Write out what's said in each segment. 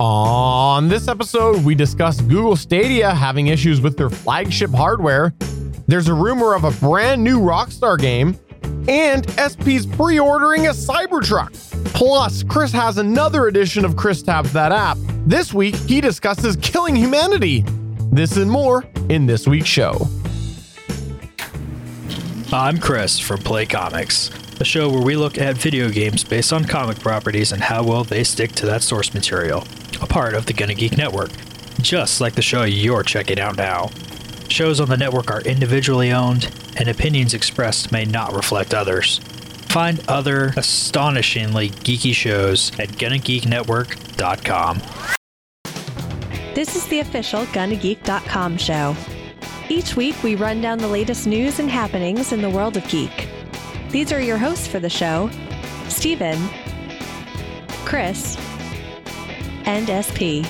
On this episode, we discuss Google Stadia having issues with their flagship hardware. There's a rumor of a brand new Rockstar game, and SP's pre ordering a Cybertruck. Plus, Chris has another edition of Chris Tabs That App. This week, he discusses killing humanity. This and more in this week's show. I'm Chris from Play Comics, a show where we look at video games based on comic properties and how well they stick to that source material, a part of the Gonna Geek Network, just like the show you're checking out now. Shows on the network are individually owned, and opinions expressed may not reflect others. Find other astonishingly geeky shows at GonnaGeekNetwork.com. This is the official GonnaGeek.com show. Each week, we run down the latest news and happenings in the world of geek. These are your hosts for the show Steven, Chris, and SP.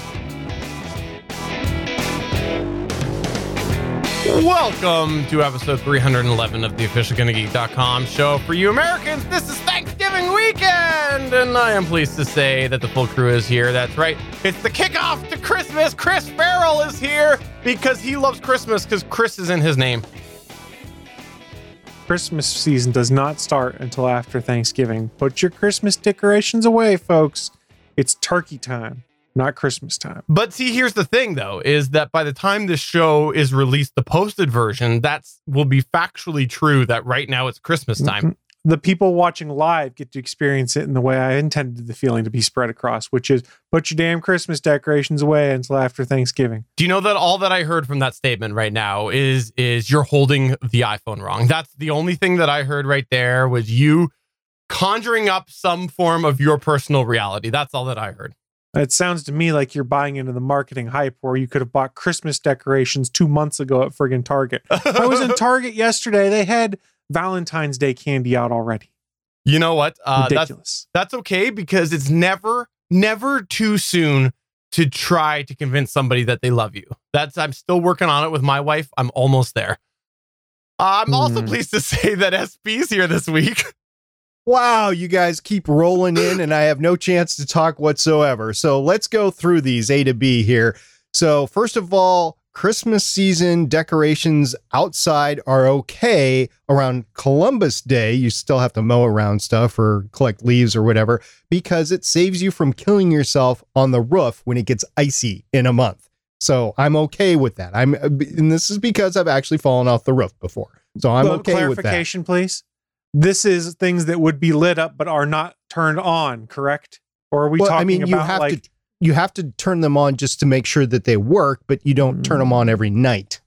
Welcome to episode 311 of the official GonnaGeek.com show for you Americans. This is Thanksgiving weekend, and I am pleased to say that the full crew is here. That's right, it's the kickoff to Christmas. Chris Farrell is here because he loves Christmas because Chris is in his name. Christmas season does not start until after Thanksgiving. Put your Christmas decorations away, folks. It's turkey time, not Christmas time. But see, here's the thing though, is that by the time this show is released, the posted version, that's will be factually true that right now it's Christmas mm-hmm. time. The people watching live get to experience it in the way I intended the feeling to be spread across, which is put your damn Christmas decorations away until after Thanksgiving. Do you know that all that I heard from that statement right now is is you're holding the iPhone wrong? That's the only thing that I heard right there was you conjuring up some form of your personal reality. That's all that I heard. It sounds to me like you're buying into the marketing hype where you could have bought Christmas decorations two months ago at friggin' Target. I was in Target yesterday. They had Valentine's Day candy out already. You know what? Uh, that's Ridiculous. that's okay because it's never never too soon to try to convince somebody that they love you. That's I'm still working on it with my wife. I'm almost there. Uh, I'm also Hmm. pleased to say that SP's here this week. Wow, you guys keep rolling in, and I have no chance to talk whatsoever. So let's go through these A to B here. So, first of all, Christmas season decorations outside are okay around Columbus Day. You still have to mow around stuff or collect leaves or whatever because it saves you from killing yourself on the roof when it gets icy in a month. So I'm okay with that. I'm, and this is because I've actually fallen off the roof before. So I'm Well, okay with that. clarification, please. This is things that would be lit up but are not turned on, correct? Or are we Well, talking I mean, you have like to you have to turn them on just to make sure that they work, but you don't turn mm. them on every night.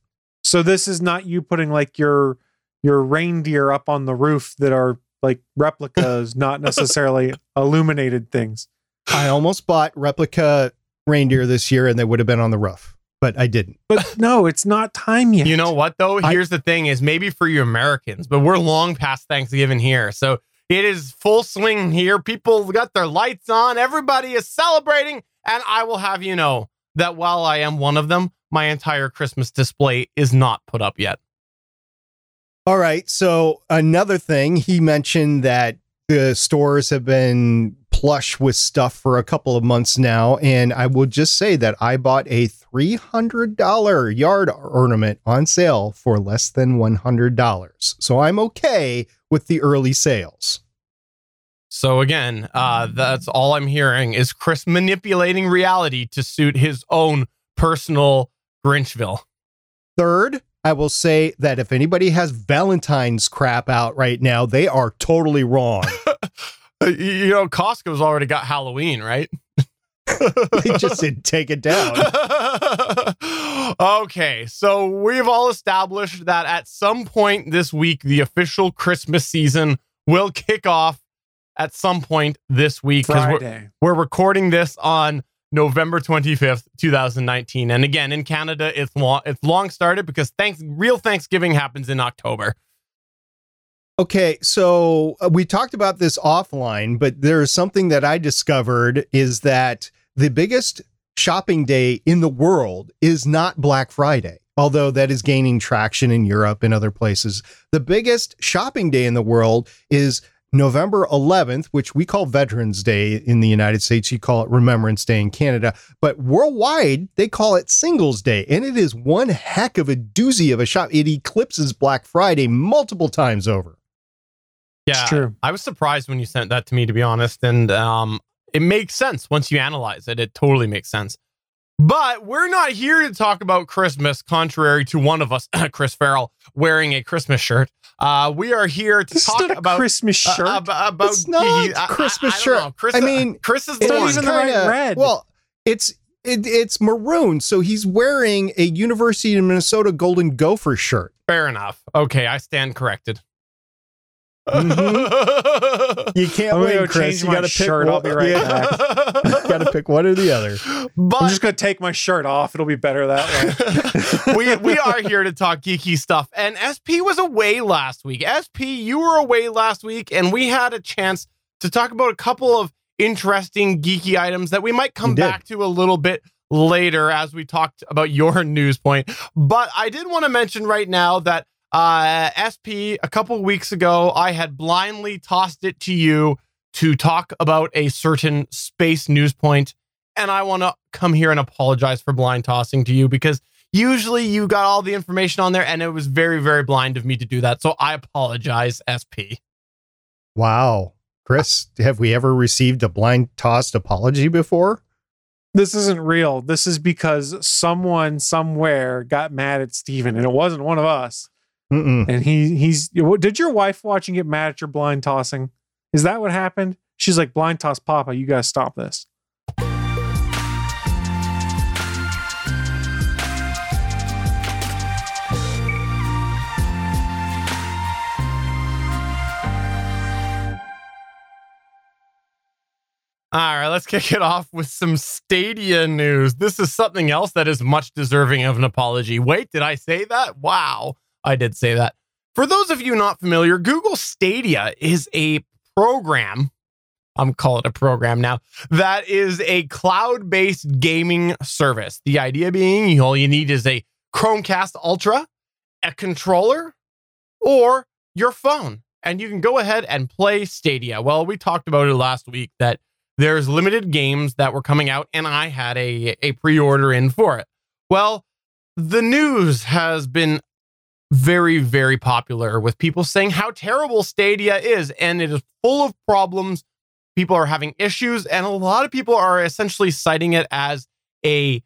so this is not you putting like your your reindeer up on the roof that are like replicas, not necessarily illuminated things. I almost bought replica reindeer this year, and they would have been on the roof, but I didn't. But no, it's not time yet. You know what though? I- Here's the thing: is maybe for you Americans, but we're long past Thanksgiving here, so it is full swing here. People got their lights on. Everybody is celebrating, and I will have you know that while I am one of them, my entire Christmas display is not put up yet. All right. So another thing, he mentioned that the stores have been plush with stuff for a couple of months now, and I will just say that I bought a three hundred dollar yard ornament on sale for less than one hundred dollars. So I'm okay with the early sales. So again, uh, that's all I'm hearing is Chris manipulating reality to suit his own personal Grinchville. Third, I will say that if anybody has Valentine's crap out right now, they are totally wrong. Uh, You you know, Costco's already got Halloween, right? they just didn't take it down. okay, so we've all established that at some point this week, the official Christmas season will kick off at some point this week because we're, we're recording this on November 25th, 2019. And again, in Canada, it's long, it's long started because thanks, real Thanksgiving happens in October. Okay, so uh, we talked about this offline, but there's something that I discovered is that the biggest shopping day in the world is not Black Friday, although that is gaining traction in Europe and other places. The biggest shopping day in the world is November 11th, which we call Veterans Day in the United States, you call it Remembrance Day in Canada, but worldwide they call it Singles Day, and it is one heck of a doozy of a shop. It eclipses Black Friday multiple times over. Yeah, It's true. I was surprised when you sent that to me, to be honest, and um, it makes sense once you analyze it. It totally makes sense. But we're not here to talk about Christmas, contrary to one of us, Chris Farrell, wearing a Christmas shirt. Uh, we are here to This talk not a about Christmas uh, shirt. about, about It's not I- I- Christmas I don't shirt. Chris, I mean, Chris is the one. even the kinda- red. Well, it's it, it's maroon, so he's wearing a University of Minnesota Golden Gopher shirt. Fair enough. Okay, I stand corrected. Mm-hmm. You can't I'm gonna go Chris. change You my got to pick. shirt. I'll be right yeah, back. you got to pick one or the other. but I'm just gonna take my shirt off. It'll be better that way. we we are here to talk geeky stuff. And SP was away last week. SP, you were away last week, and we had a chance to talk about a couple of interesting geeky items that we might come back to a little bit later as we talked about your news point. But I did want to mention right now that uh, SP a couple weeks ago, I had blindly tossed it to you to talk about a certain space news point, and I want to come here and apologize for blind tossing to you because usually you got all the information on there and it was very very blind of me to do that so i apologize sp Wow, Chris, have we ever received a blind tossed apology before? this isn't real. This is because someone somewhere got mad at Steven and it wasn't one of us. Mm-mm. And he he's did your wife watch and get mad at your blind tossing? Is that what happened? She's like, blind toss Papa, you gotta stop this. all right let's kick it off with some stadia news this is something else that is much deserving of an apology wait did i say that wow i did say that. For those of you not familiar google stadia is a program i'm call it a program now that is a cloud-based gaming service. The idea being all you need is a chromecast ultra a controller or your phone and you can go ahead and play stadia. Well we talked about it last week that there's limited games that were coming out and i had a, a pre-order in for it. Well the news has been very very popular with people saying how terrible stadia is and it is full of problems. People are having issues and a lot of people are essentially citing it as a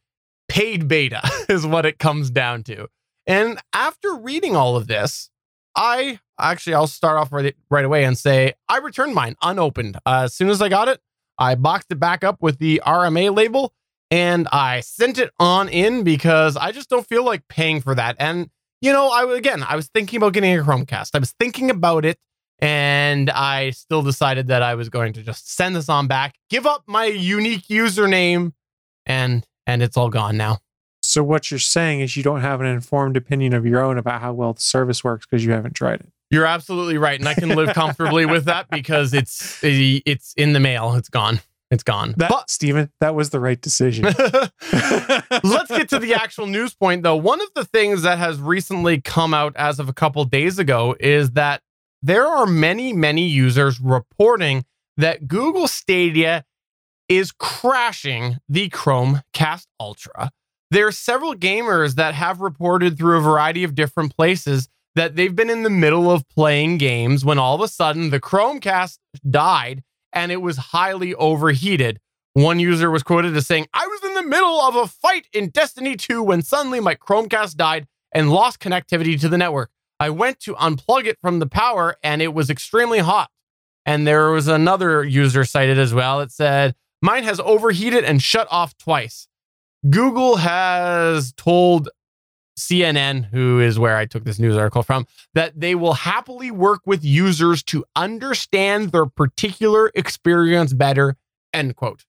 paid beta is what it comes down to. And after reading all of this i actually i'll start off right, right away and say i returned mine unopened. Uh, as soon as i got it I boxed it back up with the RMA label and I sent it on in because I just don't feel like paying for that. And you know, I again, I was thinking about getting a Chromecast. I was thinking about it and I still decided that I was going to just send this on back, give up my unique username and and it's all gone now. So what you're saying is you don't have an informed opinion of your own about how well the service works because you haven't tried it. You're absolutely right and I can live comfortably with that because it's it's in the mail. It's gone. It's gone. That But Steven, that was the right decision. Let's get to the actual news point, though. One of the things that has recently come out as of a couple days ago is that there are many, many users reporting that Google Stadia is crashing the Chromecast Ultra. There are several gamers that have reported through a variety of different places that they've been in the middle of playing games when all of a sudden the Chromecast died and it was highly overheated. One user was quoted as saying, I was in the middle of a fight in Destiny 2 when suddenly my Chromecast died and lost connectivity to the network. I went to unplug it from the power and it was extremely hot. And there was another user cited as well. It said, Mine has overheated and shut off twice. Google has told CNN, who is where I took this news article from, that they will happily work with users to understand their particular experience better. End quote.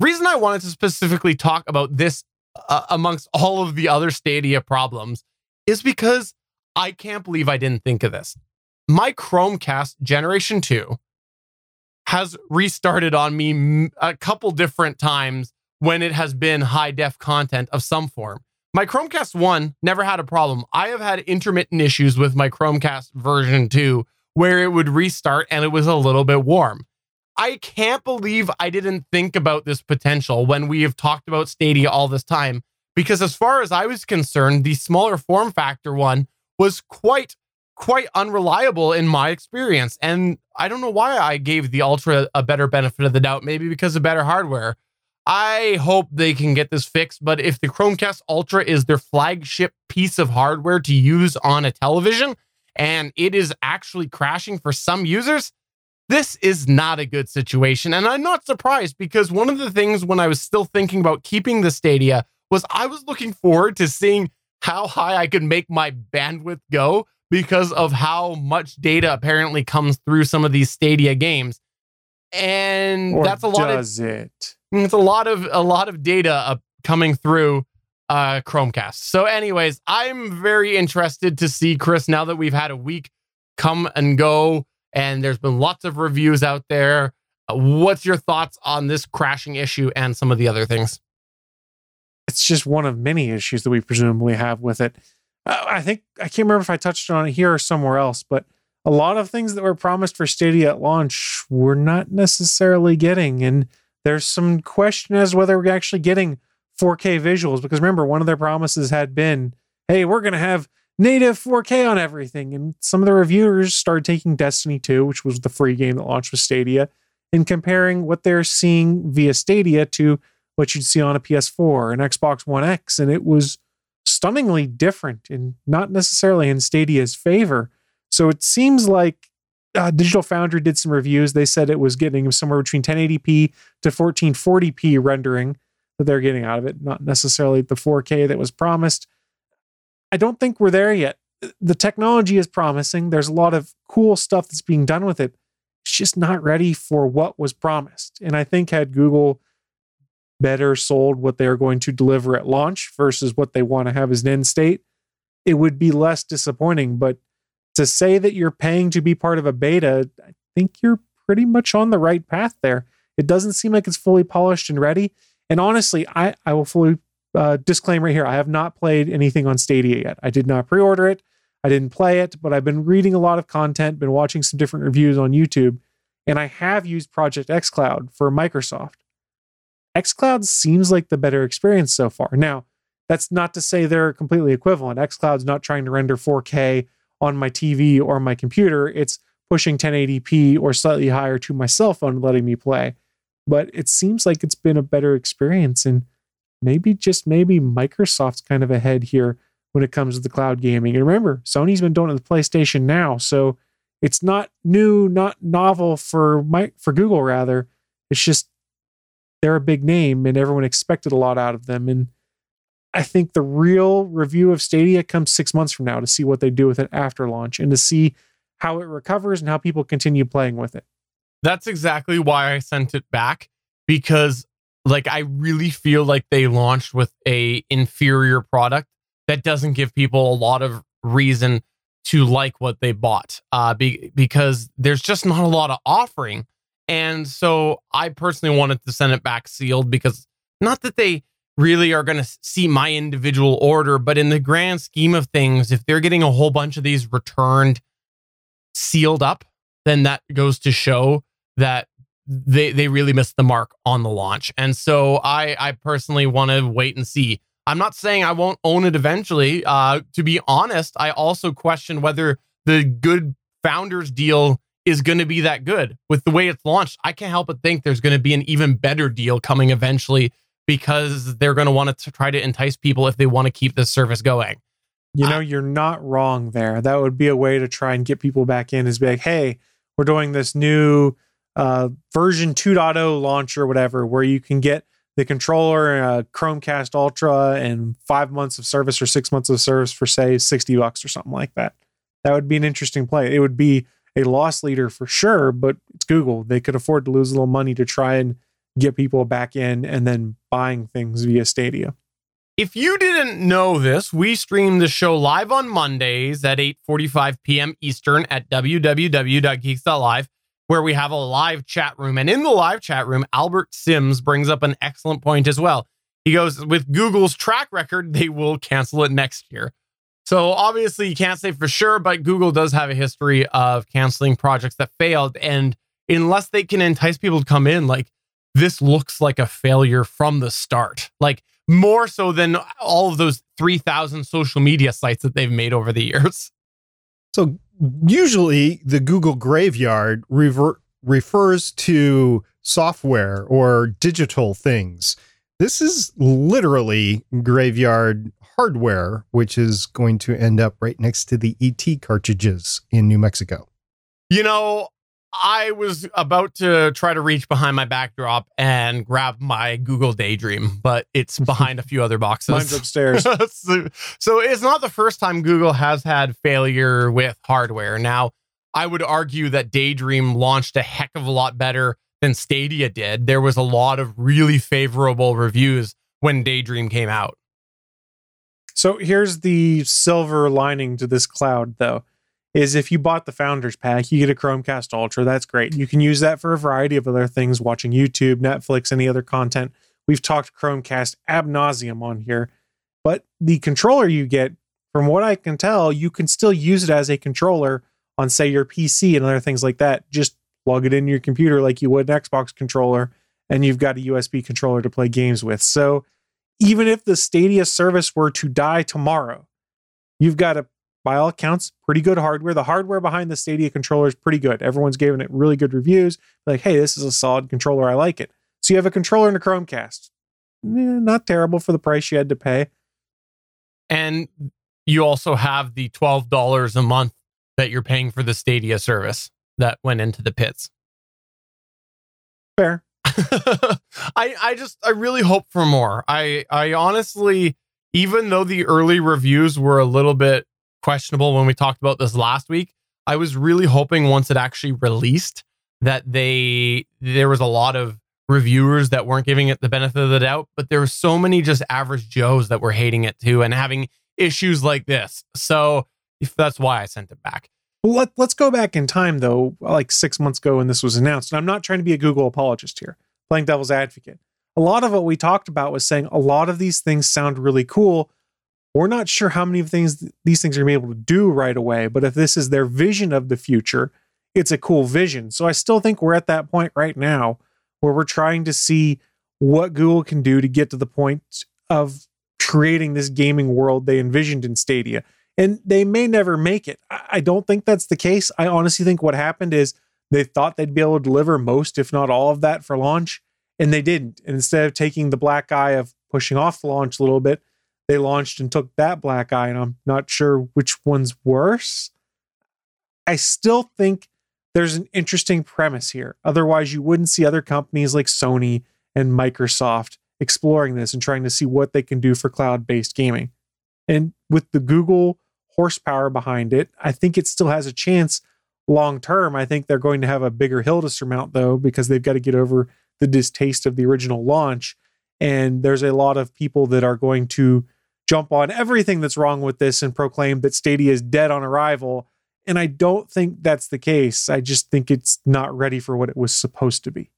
Reason I wanted to specifically talk about this uh, amongst all of the other Stadia problems is because I can't believe I didn't think of this. My Chromecast Generation 2 has restarted on me a couple different times when it has been high def content of some form. My Chromecast 1 never had a problem. I have had intermittent issues with my Chromecast version 2 where it would restart and it was a little bit warm. I can't believe I didn't think about this potential when we have talked about Stadia all this time. Because as far as I was concerned, the smaller form factor one was quite, quite unreliable in my experience. And I don't know why I gave the Ultra a better benefit of the doubt, maybe because of better hardware. I hope they can get this fixed, but if the Chromecast Ultra is their flagship piece of hardware to use on a television and it is actually crashing for some users, this is not a good situation. And I'm not surprised because one of the things when I was still thinking about keeping the Stadia was I was looking forward to seeing how high I could make my bandwidth go because of how much data apparently comes through some of these Stadia games. And Or that's a lot of does it? It's a lot of a lot of data uh, coming through uh Chromecast. So anyways, I'm very interested to see Chris now that we've had a week come and go and there's been lots of reviews out there. Uh, what's your thoughts on this crashing issue and some of the other things? It's just one of many issues that we presumably have with it. Uh, I think I can't remember if I touched on it here or somewhere else, but a lot of things that were promised for Stadia at launch we're not necessarily getting, and there's some question as whether we're actually getting 4K visuals. Because remember, one of their promises had been, "Hey, we're going to have native 4K on everything," and some of the reviewers started taking Destiny 2, which was the free game that launched with Stadia, and comparing what they're seeing via Stadia to what you'd see on a PS4 and Xbox One X, and it was stunningly different and not necessarily in Stadia's favor. So it seems like uh, Digital Foundry did some reviews. They said it was getting somewhere between 1080p to 1440p rendering that they're getting out of it, not necessarily the 4K that was promised. I don't think we're there yet. The technology is promising. There's a lot of cool stuff that's being done with it. It's just not ready for what was promised. And I think had Google better sold what they are going to deliver at launch versus what they want to have as an end state, it would be less disappointing. But to say that you're paying to be part of a beta, I think you're pretty much on the right path there. It doesn't seem like it's fully polished and ready. And honestly, I, I will fully uh, disclaim right here I have not played anything on Stadia yet. I did not pre order it, I didn't play it, but I've been reading a lot of content, been watching some different reviews on YouTube, and I have used Project xCloud for Microsoft. xCloud seems like the better experience so far. Now, that's not to say they're completely equivalent. xCloud's not trying to render 4K on my TV or my computer. It's pushing 1080p or slightly higher to my cell phone letting me play. But it seems like it's been a better experience. And maybe, just maybe, Microsoft's kind of ahead here when it comes to the cloud gaming. And remember, Sony's been doing it with PlayStation now. So it's not new, not novel for my, for Google, rather. It's just they're a big name and everyone expected a lot out of them. And I think the real review of Stadia comes six months from now to see what they do with it after launch and to see how it recovers and how people continue playing with it. That's exactly why I sent it back because like I really feel like they launched with a inferior product that doesn't give people a lot of reason to like what they bought uh be, because there's just not a lot of offering and so I personally wanted to send it back sealed because not that they really are going to see my individual order but in the grand scheme of things if they're getting a whole bunch of these returned sealed up then that goes to show that they they really missed the mark on the launch. And so I I personally want to wait and see. I'm not saying I won't own it eventually. Uh, to be honest, I also question whether the good founders deal is going to be that good. With the way it's launched, I can't help but think there's going to be an even better deal coming eventually because they're going to want to try to entice people if they want to keep this service going. You know, you're not wrong there. That would be a way to try and get people back in is be like, hey, we're doing this new uh, version 2.0 launch or whatever, where you can get the controller, uh, Chromecast Ultra, and five months of service or six months of service for say 60 bucks or something like that. That would be an interesting play. It would be a loss leader for sure, but it's Google. They could afford to lose a little money to try and get people back in and then buying things via Stadia. If you didn't know this, we stream the show live on Mondays at 8:45 p.m. Eastern at www.geeks.live, where we have a live chat room. And in the live chat room, Albert Sims brings up an excellent point as well. He goes, with Google's track record, they will cancel it next year. So obviously you can't say for sure, but Google does have a history of canceling projects that failed. And unless they can entice people to come in, like this looks like a failure from the start. Like more so than all of those 3,000 social media sites that they've made over the years. So usually the Google graveyard rever- refers to software or digital things. This is literally graveyard hardware, which is going to end up right next to the ET cartridges in New Mexico. You know, I was about to try to reach behind my backdrop and grab my Google Daydream, but it's behind a few other boxes. Mine's upstairs. so, so it's not the first time Google has had failure with hardware. Now, I would argue that Daydream launched a heck of a lot better than Stadia did. There was a lot of really favorable reviews when Daydream came out. So here's the silver lining to this cloud, though is if you bought the founders pack, you get a Chromecast Ultra. That's great. You can use that for a variety of other things, watching YouTube, Netflix, any other content. We've talked Chromecast ab nauseum on here, but the controller you get, from what I can tell, you can still use it as a controller on, say, your PC and other things like that. Just plug it in your computer like you would an Xbox controller, and you've got a USB controller to play games with. So even if the Stadia service were to die tomorrow, you've got a by all accounts, pretty good hardware. The hardware behind the Stadia controller is pretty good. Everyone's giving it really good reviews. Like, hey, this is a solid controller. I like it. So you have a controller and a Chromecast. Eh, not terrible for the price you had to pay. And you also have the $12 a month that you're paying for the Stadia service that went into the pits. Fair. I I just I really hope for more. I I honestly even though the early reviews were a little bit questionable when we talked about this last week. I was really hoping once it actually released that they there was a lot of reviewers that weren't giving it the benefit of the doubt, but there were so many just average Joes that were hating it too and having issues like this. So that's why I sent it back. Well, let, let's go back in time though, like six months ago when this was announced. And I'm not trying to be a Google apologist here, playing devil's advocate. A lot of what we talked about was saying a lot of these things sound really cool, we're not sure how many of things these things are going to be able to do right away, but if this is their vision of the future, it's a cool vision. So I still think we're at that point right now where we're trying to see what Google can do to get to the point of creating this gaming world they envisioned in Stadia. And they may never make it. I don't think that's the case. I honestly think what happened is they thought they'd be able to deliver most, if not all of that for launch, and they didn't. And instead of taking the black eye of pushing off the launch a little bit, they launched and took that black eye, and I'm not sure which one's worse. I still think there's an interesting premise here. Otherwise, you wouldn't see other companies like Sony and Microsoft exploring this and trying to see what they can do for cloud based gaming. And with the Google horsepower behind it, I think it still has a chance long term. I think they're going to have a bigger hill to surmount, though, because they've got to get over the distaste of the original launch. And there's a lot of people that are going to jump on everything that's wrong with this and proclaim that Stadia is dead on arrival. And I don't think that's the case. I just think it's not ready for what it was supposed to be.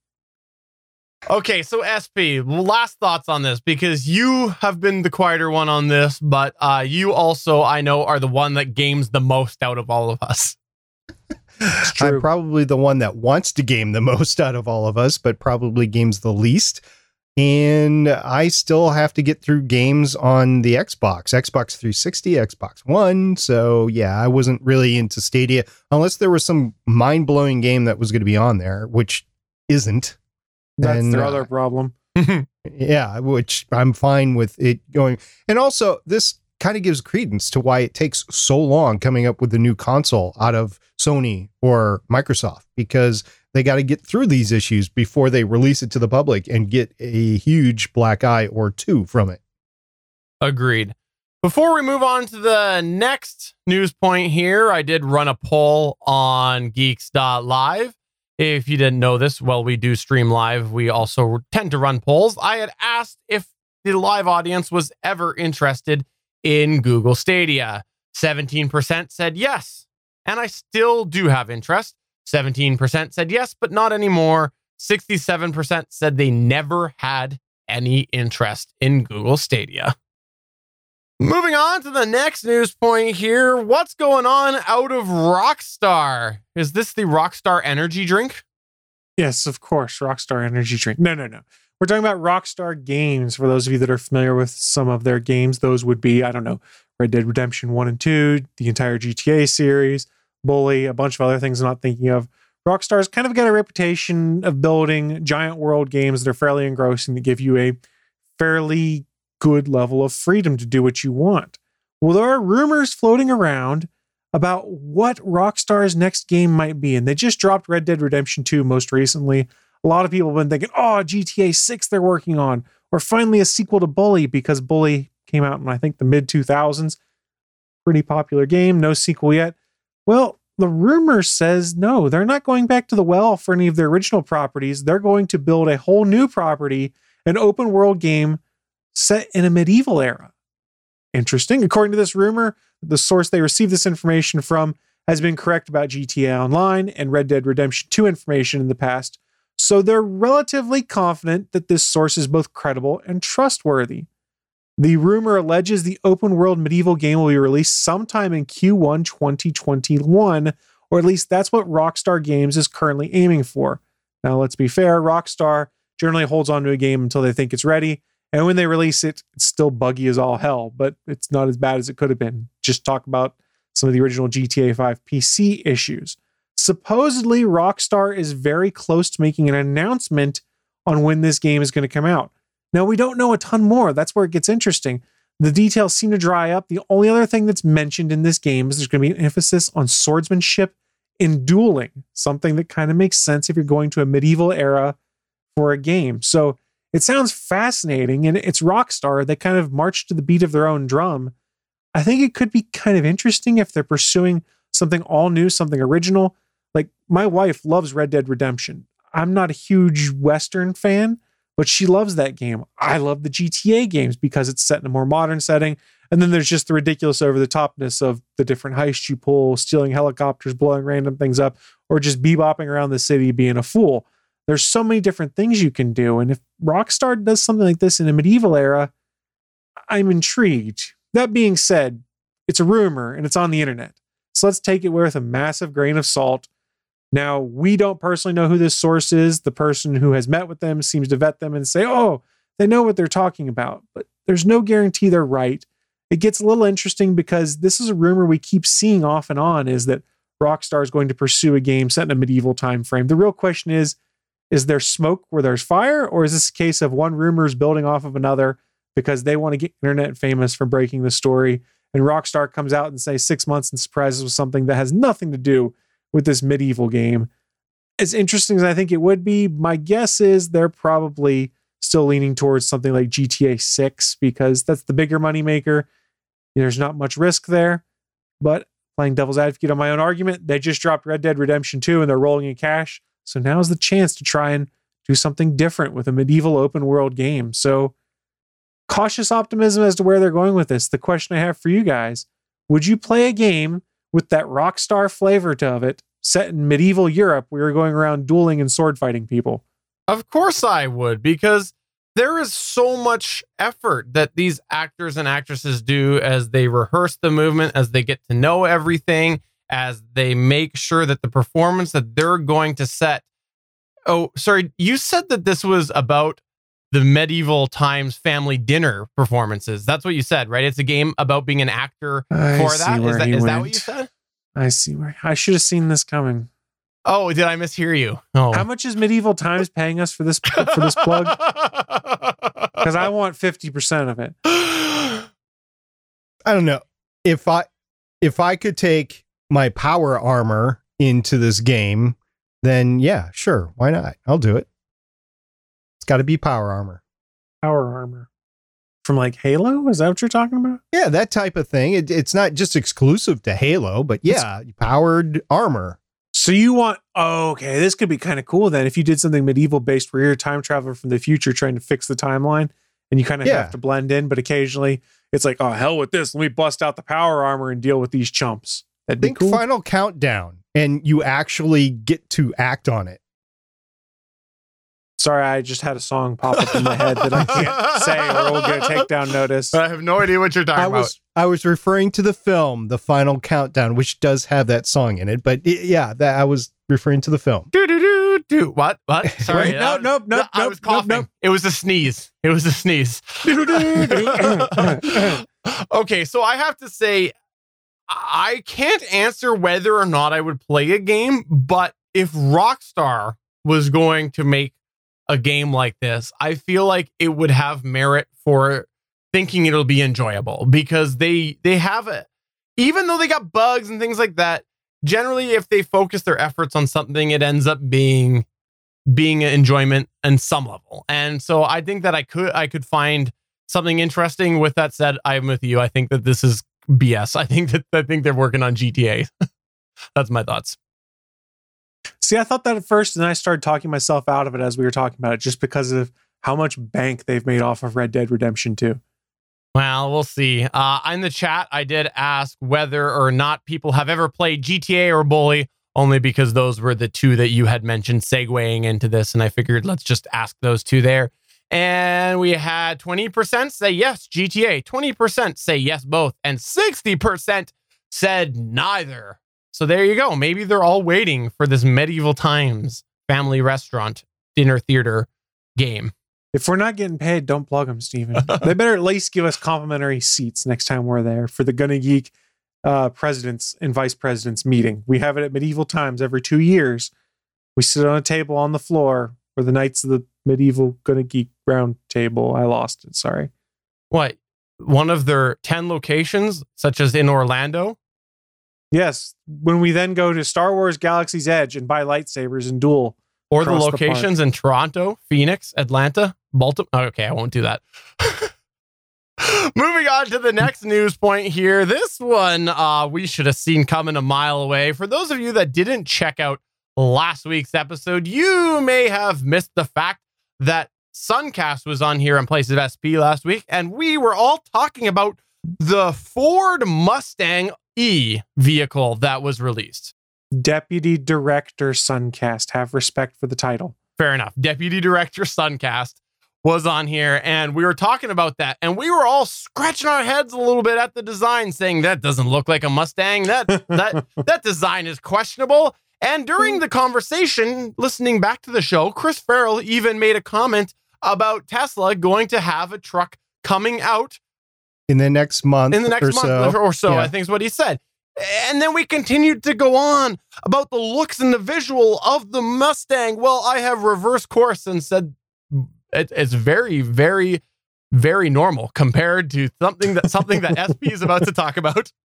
Okay, so SP, last thoughts on this because you have been the quieter one on this, but uh, you also, I know, are the one that games the most out of all of us. I'm probably the one that wants to game the most out of all of us, but probably games the least and I still have to get through games on the Xbox, Xbox 360, Xbox One. So yeah, I wasn't really into Stadia unless there was some mind blowing game that was going to be on there, which isn't. That's and, their uh, other problem. yeah, which I'm fine with it going. And also, this kind of gives credence to why it takes so long coming up with a new console out of Sony or Microsoft because they got to get through these issues before they release it to the public and get a huge black eye or two from it. Agreed. Before we move on to the next news point here, I did run a poll on geeks.live. If you didn't know this, well, we do stream live. We also tend to run polls. I had asked if the live audience was ever interested in Google Stadia. 17% said yes. And I still do have interest. 17% said yes, but not anymore. 67% said they never had any interest in Google Stadia. Moving on to the next news point here. What's going on out of Rockstar? Is this the Rockstar energy drink? Yes, of course. Rockstar Energy Drink. No, no, no. We're talking about Rockstar Games. For those of you that are familiar with some of their games, those would be, I don't know, Red Dead Redemption 1 and 2, the entire GTA series, Bully, a bunch of other things I'm not thinking of. Rockstar's kind of got a reputation of building giant world games that are fairly engrossing that give you a fairly good level of freedom to do what you want. Well, there are rumors floating around about what Rockstar's next game might be. And they just dropped Red Dead Redemption 2 most recently. A lot of people have been thinking, oh, GTA 6 they're working on, or finally a sequel to Bully because Bully came out in, I think, the mid 2000s. Pretty popular game, no sequel yet. Well, the rumor says no, they're not going back to the well for any of their original properties. They're going to build a whole new property, an open world game set in a medieval era. Interesting. According to this rumor, the source they received this information from has been correct about GTA Online and Red Dead Redemption 2 information in the past, so they're relatively confident that this source is both credible and trustworthy. The rumor alleges the open world medieval game will be released sometime in Q1 2021, or at least that's what Rockstar Games is currently aiming for. Now, let's be fair, Rockstar generally holds on to a game until they think it's ready, and when they release it, it's still buggy as all hell, but it's not as bad as it could have been. Just talk about some of the original GTA 5 PC issues. Supposedly, Rockstar is very close to making an announcement on when this game is going to come out. Now, we don't know a ton more. That's where it gets interesting. The details seem to dry up. The only other thing that's mentioned in this game is there's going to be an emphasis on swordsmanship in dueling, something that kind of makes sense if you're going to a medieval era for a game. So, it sounds fascinating and it's Rockstar. They kind of march to the beat of their own drum. I think it could be kind of interesting if they're pursuing something all new, something original. Like my wife loves Red Dead Redemption. I'm not a huge Western fan, but she loves that game. I love the GTA games because it's set in a more modern setting. And then there's just the ridiculous over the topness of the different heists you pull, stealing helicopters, blowing random things up, or just bebopping around the city being a fool. There's so many different things you can do. And if Rockstar does something like this in a medieval era, I'm intrigued. That being said, it's a rumor and it's on the internet. So let's take it with a massive grain of salt. Now, we don't personally know who this source is. The person who has met with them seems to vet them and say, oh, they know what they're talking about, but there's no guarantee they're right. It gets a little interesting because this is a rumor we keep seeing off and on is that Rockstar is going to pursue a game set in a medieval time frame. The real question is is there smoke where there's fire, or is this a case of one rumor is building off of another because they want to get internet famous for breaking the story? And Rockstar comes out and say six months and surprises with something that has nothing to do with this medieval game. As interesting as I think it would be, my guess is they're probably still leaning towards something like GTA 6 because that's the bigger moneymaker. There's not much risk there. But playing devil's advocate on my own argument, they just dropped Red Dead Redemption 2 and they're rolling in cash. So now is the chance to try and do something different with a medieval open world game. So cautious optimism as to where they're going with this. The question I have for you guys would you play a game with that Rockstar flavor to it set in medieval Europe we you're going around dueling and sword fighting people? Of course I would, because there is so much effort that these actors and actresses do as they rehearse the movement, as they get to know everything, as they make sure that the performance that they're going to set. Oh, sorry, you said that this was about the medieval times family dinner performances. That's what you said, right? It's a game about being an actor I for see that. where Is that he is that what you said? I see where I should have seen this coming. Oh, did I mishear you? Oh. How much is Medieval Times paying us for this for this plug? Because I want fifty percent of it. I don't know if I if I could take my power armor into this game, then yeah, sure, why not? I'll do it. It's got to be power armor. Power armor from like Halo. Is that what you're talking about? Yeah, that type of thing. It, it's not just exclusive to Halo, but yeah, powered armor. So you want? Oh, okay, this could be kind of cool then. If you did something medieval based, where you're a time traveler from the future trying to fix the timeline, and you kind of Yeah. have to blend in, but occasionally it's like, oh hell with this. Let me bust out the power armor and deal with these chumps. That'd be Think cool. Final Countdown, and you actually get to act on it. Sorry, I just had a song pop up in my head that I can't say or we'll get a takedown notice. I have no idea what you're talking I about. was I was referring to the film, The Final Countdown, which does have that song in it. But y- yeah, that I was referring to the film. Do do do do. What? What? Sorry. Wait, no, uh, no, no, nope, I nope, was nope, coughing. nope. It was a sneeze. It was a sneeze. okay, so I have to say, I can't answer whether or not I would play a game, but if Rockstar was going to make a game like this, I feel like it would have merit for thinking it'll be enjoyable because they they have it. Even though they got bugs and things like that, generally if they focus their efforts on something, it ends up being being an enjoyment in some level. And so I think that I could I could find something interesting. With that said, I'm with you. I think that this is BS. I think that I think they're working on GTA. That's my thoughts. See, I thought that at first, and then I started talking myself out of it as we were talking about it, just because of how much bank they've made off of Red Dead Redemption 2. Well, we'll see. Uh, in the chat, I did ask whether or not people have ever played GTA or Bully, only because those were the two that you had mentioned segueing into this. And I figured let's just ask those two there. And we had 20% say yes, GTA, 20% say yes, both, and 60% said neither. So there you go. Maybe they're all waiting for this medieval times family restaurant dinner theater game. If we're not getting paid, don't plug them, Steven. they better at least give us complimentary seats next time we're there for the Gonna Geek uh, presidents and vice presidents meeting. We have it at medieval times every two years. We sit on a table on the floor for the Knights of the Medieval Gonna Geek round table. I lost it. Sorry. What? One of their 10 locations, such as in Orlando? Yes. When we then go to Star Wars Galaxy's Edge and buy lightsabers and duel. Or the Across the locations in Toronto, Phoenix, Atlanta, Baltimore. Okay, I won't do that. Moving on to the next news point here. This one uh, we should have seen coming a mile away. For those of you that didn't check out last week's episode, you may have missed the fact that Suncast was on here in place of SP last week, and we were all talking about the Ford Mustang E vehicle that was released. Deputy Director Suncast. Have respect for the title. fair enough. Deputy Director Suncast was on here and we were talking about that and we were all scratching our heads a little bit at the design saying that doesn't look like a Mustang. That that that design is questionable. And during the conversation, listening back to the show, Chris Farrell even made a comment about Tesla going to have a truck coming out In the next month, in the next or month so, or so, Yeah. I think is what he said. And then we continued to go on about the looks and the visual of the Mustang. Well, I have reverse course and said it, it's very, very, very normal compared to something that something that SP is about to talk about.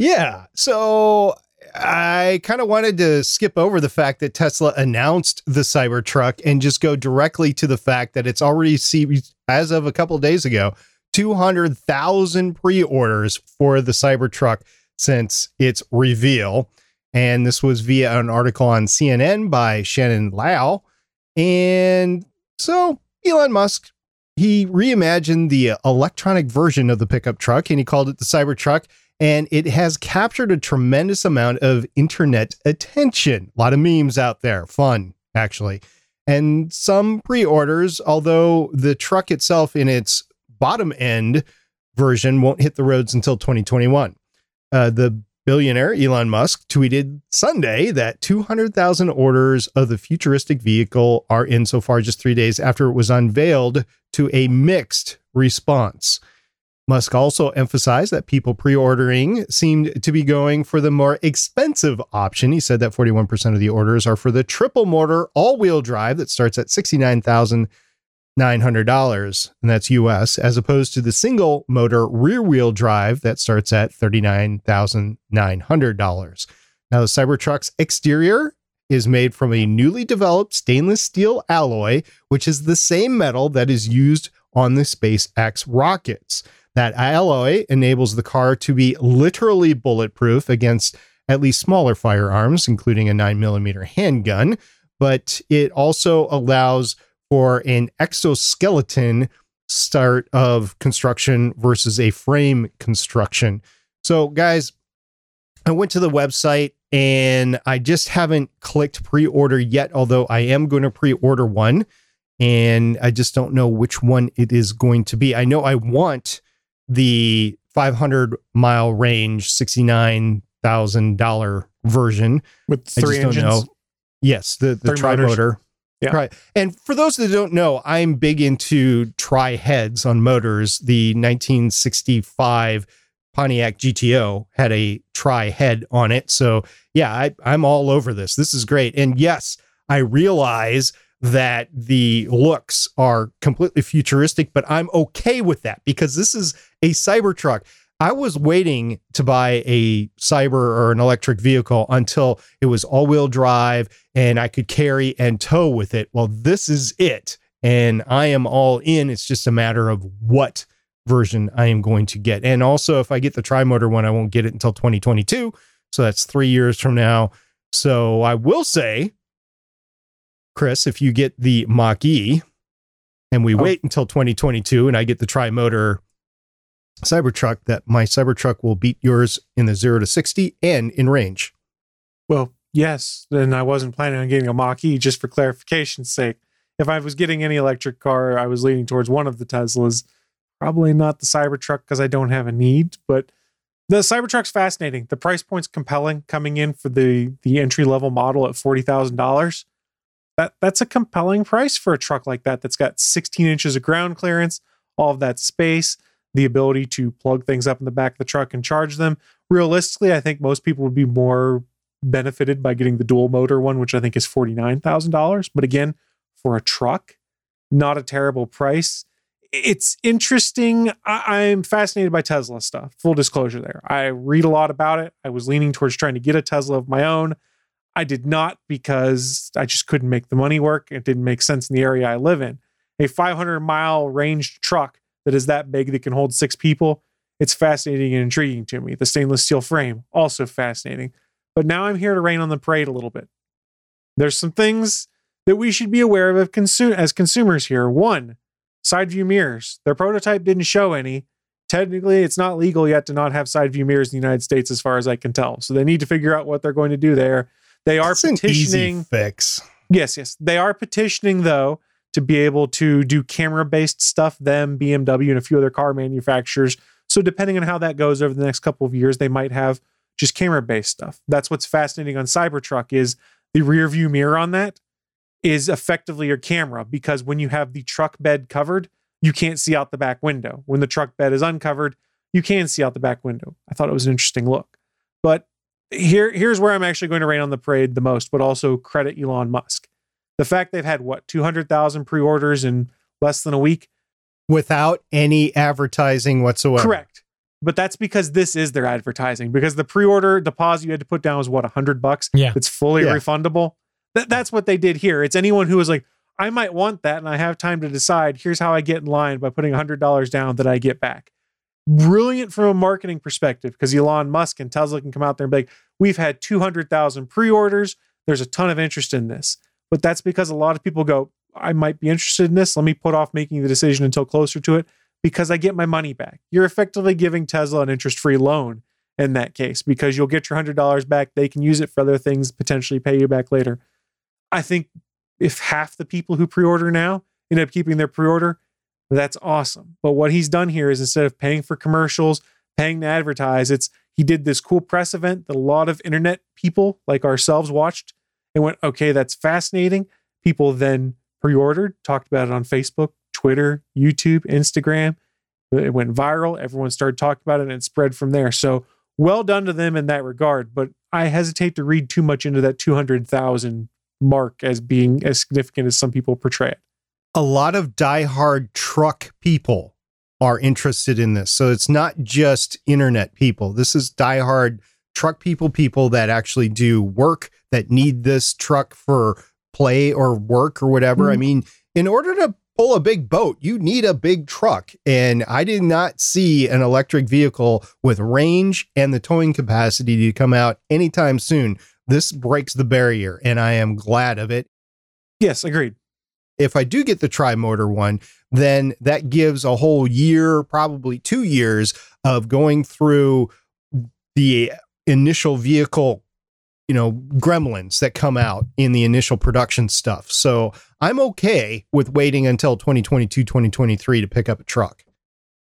Yeah. So I kind of wanted to skip over the fact that Tesla announced the Cybertruck and just go directly to the fact that it's already see as of a couple of days ago, 200,000 pre-orders for the Cybertruck since its reveal. And this was via an article on CNN by Shannon Liao. And so Elon Musk he reimagined the electronic version of the pickup truck and he called it the Cybertruck and it has captured a tremendous amount of internet attention. A lot of memes out there, fun actually. And some pre-orders, although the truck itself in its bottom end version won't hit the roads until 2021. Uh, the billionaire Elon Musk tweeted Sunday that 200,000 orders of the futuristic vehicle are in so far just three days after it was unveiled to a mixed response. Musk also emphasized that people pre ordering seemed to be going for the more expensive option. He said that 41% of the orders are for the triple motor all wheel drive that starts at $69,900, and that's US, as opposed to the single motor rear wheel drive that starts at $39,900. Now, the Cybertruck's exterior is made from a newly developed stainless steel alloy, which is the same metal that is used on the SpaceX rockets. That alloy enables the car to be literally bulletproof against at least smaller firearms, including a 9mm handgun, but it also allows for an exoskeleton start of construction versus a frame construction. So, guys, I went to the website and I just haven't clicked pre order yet, although I am going to pre order one. and I just don't know which one it is going to be. I know I want the 500 mile range, $69,000 version. with I three just don't engines. know. Yes, the, the tri motor. Yeah. Right. And for those that don't know, I'm big into tri heads on motors. The 1965 Pontiac GTO had a tri head on it. So, yeah, I, I'm all over this. This is great. And yes, I realize that the looks are completely futuristic, but I'm okay with that because this is a Cybertruck. I was waiting to buy a cyber or an electric vehicle until it was all-wheel drive and I could carry and tow with it. Well, this is it. And I am all in. It's just a matter of what version I am going to get. And also, if I get the tri-motor one, I won't get it until 2022. So that's three years from now. So I will say, Chris, if you get the Mach E and we Oh. wait until 2022 and I get the tri-motor Cybertruck, that my Cybertruck will beat yours in the zero to 60 and in range. Well, yes. Then I wasn't planning on getting a Mach E just for clarification's sake. If I was getting any electric car, I was leaning towards one of the Teslas. Probably not the Cybertruck because I don't have a need, but the Cybertruck's fascinating. The price point's compelling coming in for the the entry level model at forty thousand dollars. That that's a compelling price for a truck like that. That's got sixteen inches of ground clearance, all of that space, the ability to plug things up in the back of the truck and charge them. Realistically, I think most people would be more benefited by getting the dual motor one, which I think is $49,000. But again, for a truck, not a terrible price. It's interesting. I- I'm fascinated by Tesla stuff. Full disclosure there. I read a lot about it. I was leaning towards trying to get a Tesla of my own. I did not because I just couldn't make the money work. It didn't make sense in the area I live in. A 500 mile ranged truck that is that big that can hold six people, it's fascinating and intriguing to me. The stainless steel frame, also fascinating. But now I'm here to rain on the parade a little bit. There's some things that we should be aware of as consumers here. One, side view mirrors. Their prototype didn't show any. Technically, it's not legal yet to not have side view mirrors in the United States, as far as I can tell. So they need to figure out what they're going to do there. They are an petitioning. fix. Yes, yes. They are petitioning though to be able to do camera-based stuff, them, BMW, and a few other car manufacturers. So depending on how that goes over the next couple of years, they might have just camera-based stuff. That's what's fascinating on Cybertruck is the rear view mirror on that is effectively your camera because when you have the truck bed covered, you can't see out the back window. When the truck bed is uncovered, you can see out the back window. I thought it was an interesting look. But here here's where I'm actually going to rain on the parade the most, but also credit Elon Musk. The fact they've had what 200,000 pre-orders in less than a week, Without any advertising whatsoever. correct. But that's because this is their advertising. Because the pre-order deposit you had to put down was what 100 bucks. Yeah. it's fully Yeah. refundable. That, that's what they did here. It's anyone who was like, I might want that, and I have time to decide. Here's how I get in line by putting hundred dollars down that I get back. Brilliant from a marketing perspective because Elon Musk and Tesla can come out there and be like, we've had 200,000 pre orders. There's a ton of interest in this. But that's because a lot of people go, I might be interested in this. Let me put off making the decision until closer to it because I get my money back. You're effectively giving Tesla an interest free loan in that case because you'll get your $100 back. They can use it for other things, potentially pay you back later. I think if half the people who pre order now end up keeping their pre order, that's awesome. But what he's done here is instead of paying for commercials, paying to advertise, it's he did this cool press event that a lot of internet people like ourselves watched and went, okay, that's fascinating. People then pre ordered, talked about it on Facebook, Twitter, YouTube, Instagram. It went viral. Everyone started talking about it and it spread from there. So well done to them in that regard. But I hesitate to read too much into that 200,000 mark as being as significant as some people portray it. a lot of diehard truck people are interested in this. So it's not just internet people. This is diehard truck people, people that actually do work that need this truck for play or work or whatever. I Mhm. mean, in order to pull a big boat, you need a big truck. And I did not see an electric vehicle with range and the towing capacity to come out anytime soon. This breaks the barrier, and I am glad of it Yes, agreed. if I do get the tri motor one, then that gives a whole year, probably two years of going through the initial vehicle you know, gremlins that come out in the initial production stuff. So I'm okay with waiting until 2022, 2023 to pick up a truck.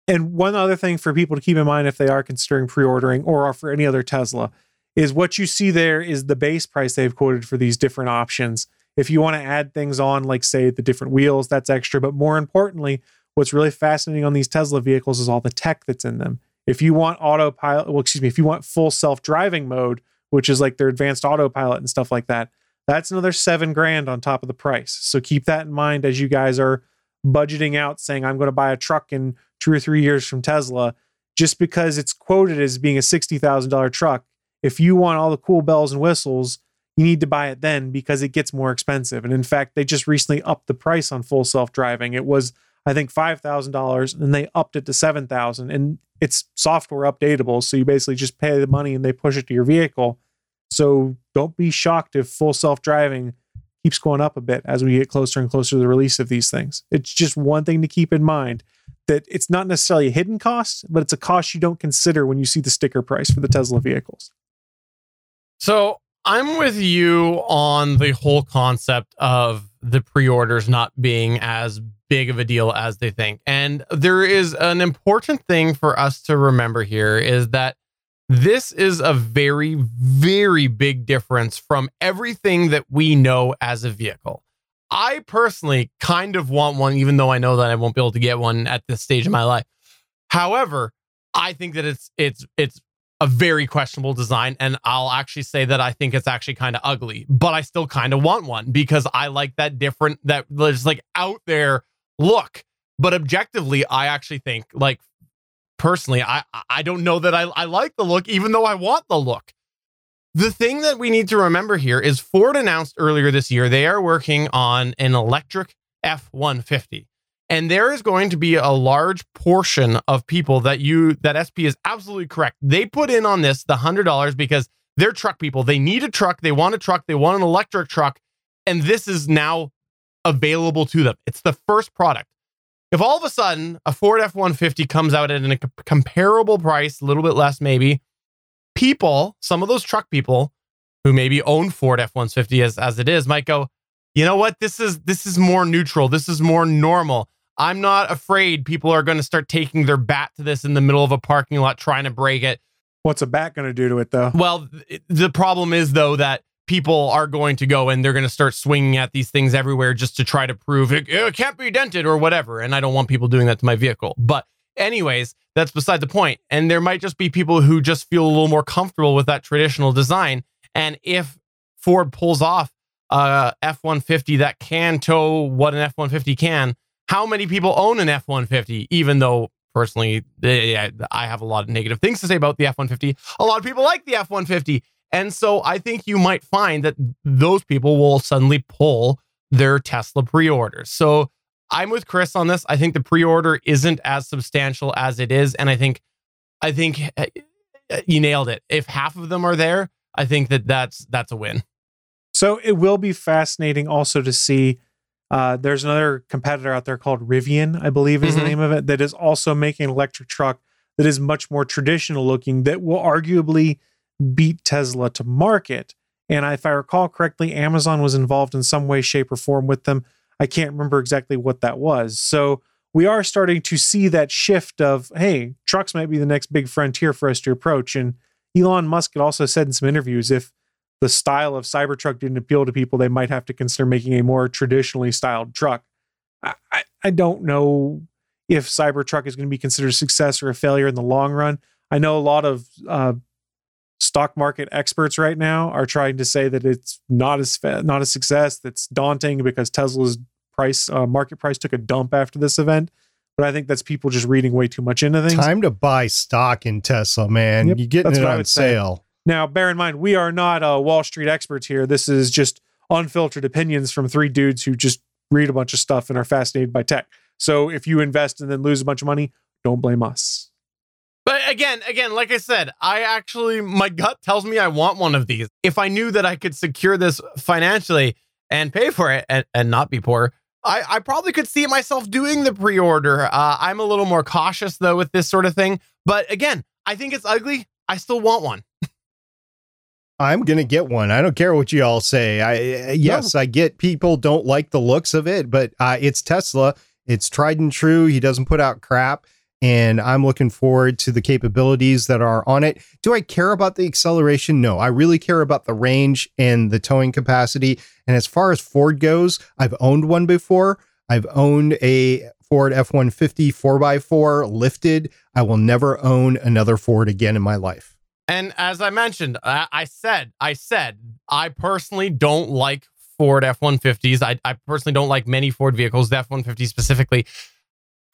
And one other thing for people to keep in mind if they are considering pre ordering or for any other Tesla is what you see there is the base price they've quoted for these different options. If you want to add things on, like say the different wheels, that's extra. But more importantly, what's really fascinating on these Tesla vehicles is all the tech that's in them. If you want autopilot, well, excuse me, if you want full self driving mode, which is like their advanced autopilot and stuff like that, that's another seven grand on top of the price. So keep that in mind as you guys are budgeting out saying, I'm going to buy a truck in two or three years from Tesla. Just because it's quoted as being a $60,000 truck, if you want all the cool bells and whistles, you need to buy it then because it gets more expensive. And in fact, they just recently upped the price on full self driving. It was, I think, $5,000 and they upped it to 7000 And it's software updatable. So you basically just pay the money and they push it to your vehicle. So don't be shocked if full self driving keeps going up a bit as we get closer and closer to the release of these things. It's just one thing to keep in mind that it's not necessarily a hidden cost, but it's a cost you don't consider when you see the sticker price for the Tesla vehicles. So I'm with you on the whole concept of the pre orders not being as big of a deal as they think. And there is an important thing for us to remember here is that this is a very, very big difference from everything that we know as a vehicle. I personally kind of want one, even though I know that I won't be able to get one at this stage of my life. However, I think that it's it's it's a very questionable design, and I'll actually say that I think it's actually kind of ugly, but I still kind of want one because I like that different, that there's like out there look. But objectively, I actually think like personally, I I don't know that I, I like the look, even though I want the look. The thing that we need to remember here is Ford announced earlier this year they are working on an electric F 150. And there is going to be a large portion of people that you, that SP is absolutely correct. They put in on this the $100 because they're truck people. They need a truck. They want a truck. They want an electric truck. And this is now available to them. It's the first product. If all of a sudden a Ford F 150 comes out at a comparable price, a little bit less maybe, people, some of those truck people who maybe own Ford F 150 as, as it is, might go, you know what? This is this is more neutral. This is more normal. I'm not afraid people are going to start taking their bat to this in the middle of a parking lot trying to break it. What's a bat going to do to it, though? Well, the problem is, though, that people are going to go and they're going to start swinging at these things everywhere just to try to prove it, it can't be dented or whatever. And I don't want people doing that to my vehicle. But, anyways, that's beside the point. And there might just be people who just feel a little more comfortable with that traditional design. And if Ford pulls off a F 150 that can tow what an F 150 can, how many people own an F 150, even though personally, eh, I have a lot of negative things to say about the F 150. A lot of people like the F 150. And so I think you might find that those people will suddenly pull their Tesla pre orders. So I'm with Chris on this. I think the pre order isn't as substantial as it is. And I think, I think uh, you nailed it. If half of them are there, I think that that's, that's a win. So it will be fascinating also to see uh, there's another competitor out there called Rivian, I believe is mm-hmm. the name of it, that is also making an electric truck that is much more traditional looking that will arguably beat Tesla to market. And if I recall correctly, Amazon was involved in some way, shape, or form with them. I can't remember exactly what that was. So we are starting to see that shift of, hey, trucks might be the next big frontier for us to approach. And Elon Musk had also said in some interviews if the style of Cybertruck didn't appeal to people, they might have to consider making a more traditionally styled truck. I, I, I don't know if Cybertruck is going to be considered a success or a failure in the long run. I know a lot of uh, stock market experts right now are trying to say that it's not as fa- not a success. That's daunting because Tesla's price uh, market price took a dump after this event. But I think that's people just reading way too much into things. Time to buy stock in Tesla, man. Yep, You're getting it on sale. Say. Now, bear in mind, we are not uh, Wall Street experts here. This is just unfiltered opinions from three dudes who just read a bunch of stuff and are fascinated by tech. So if you invest and then lose a bunch of money, don't blame us. Again, again, like I said, I actually my gut tells me I want one of these. If I knew that I could secure this financially and pay for it and, and not be poor, I, I probably could see myself doing the pre-order. Uh, I'm a little more cautious though with this sort of thing. But again, I think it's ugly. I still want one. I'm gonna get one. I don't care what you all say. I yes, no. I get people don't like the looks of it, but uh, it's Tesla. It's tried and true. He doesn't put out crap, and I'm looking forward to the capabilities that are on it. Do I care about the acceleration? No, I really care about the range and the towing capacity. And as far as Ford goes, I've owned one before. I've owned a Ford F 150 4x4 lifted. I will never own another Ford again in my life. And as I mentioned, I, said, I said, I personally don't like Ford F 150s. I, I personally don't like many Ford vehicles, the F 150 specifically.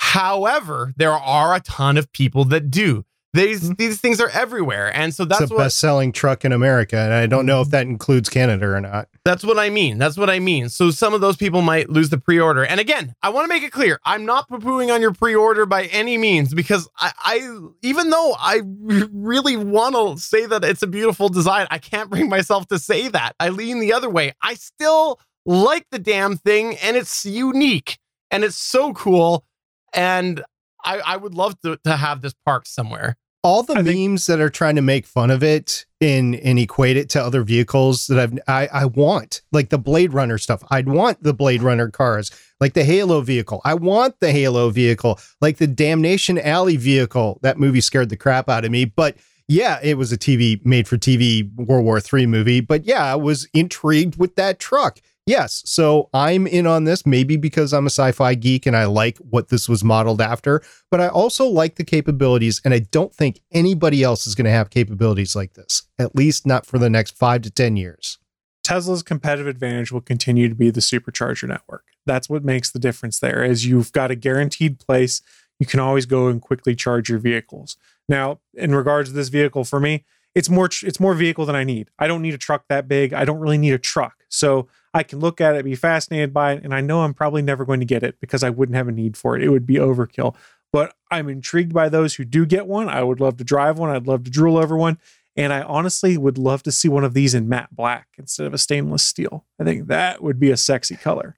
However, there are a ton of people that do. These mm-hmm. these things are everywhere, and so that's a best selling truck in America. And I don't know if that includes Canada or not. That's what I mean. That's what I mean. So some of those people might lose the pre order. And again, I want to make it clear: I'm not poo pooing on your pre order by any means, because I, I even though I really want to say that it's a beautiful design, I can't bring myself to say that. I lean the other way. I still like the damn thing, and it's unique, and it's so cool, and I, I would love to, to have this parked somewhere all the I memes think, that are trying to make fun of it and and equate it to other vehicles that I've I, I want like the Blade Runner stuff. I'd want the Blade Runner cars, like the Halo vehicle. I want the Halo vehicle, like the Damnation Alley vehicle. That movie scared the crap out of me, but yeah, it was a TV made for TV World War III movie. But yeah, I was intrigued with that truck. Yes. So I'm in on this, maybe because I'm a sci fi geek and I like what this was modeled after, but I also like the capabilities. And I don't think anybody else is going to have capabilities like this, at least not for the next five to 10 years. Tesla's competitive advantage will continue to be the supercharger network. That's what makes the difference there is you've got a guaranteed place. You can always go and quickly charge your vehicles. Now, in regards to this vehicle, for me, it's more it's more vehicle than I need. I don't need a truck that big. I don't really need a truck. So I can look at it, be fascinated by it, and I know I'm probably never going to get it because I wouldn't have a need for it. It would be overkill. But I'm intrigued by those who do get one. I would love to drive one. I'd love to drool over one. And I honestly would love to see one of these in matte black instead of a stainless steel. I think that would be a sexy color.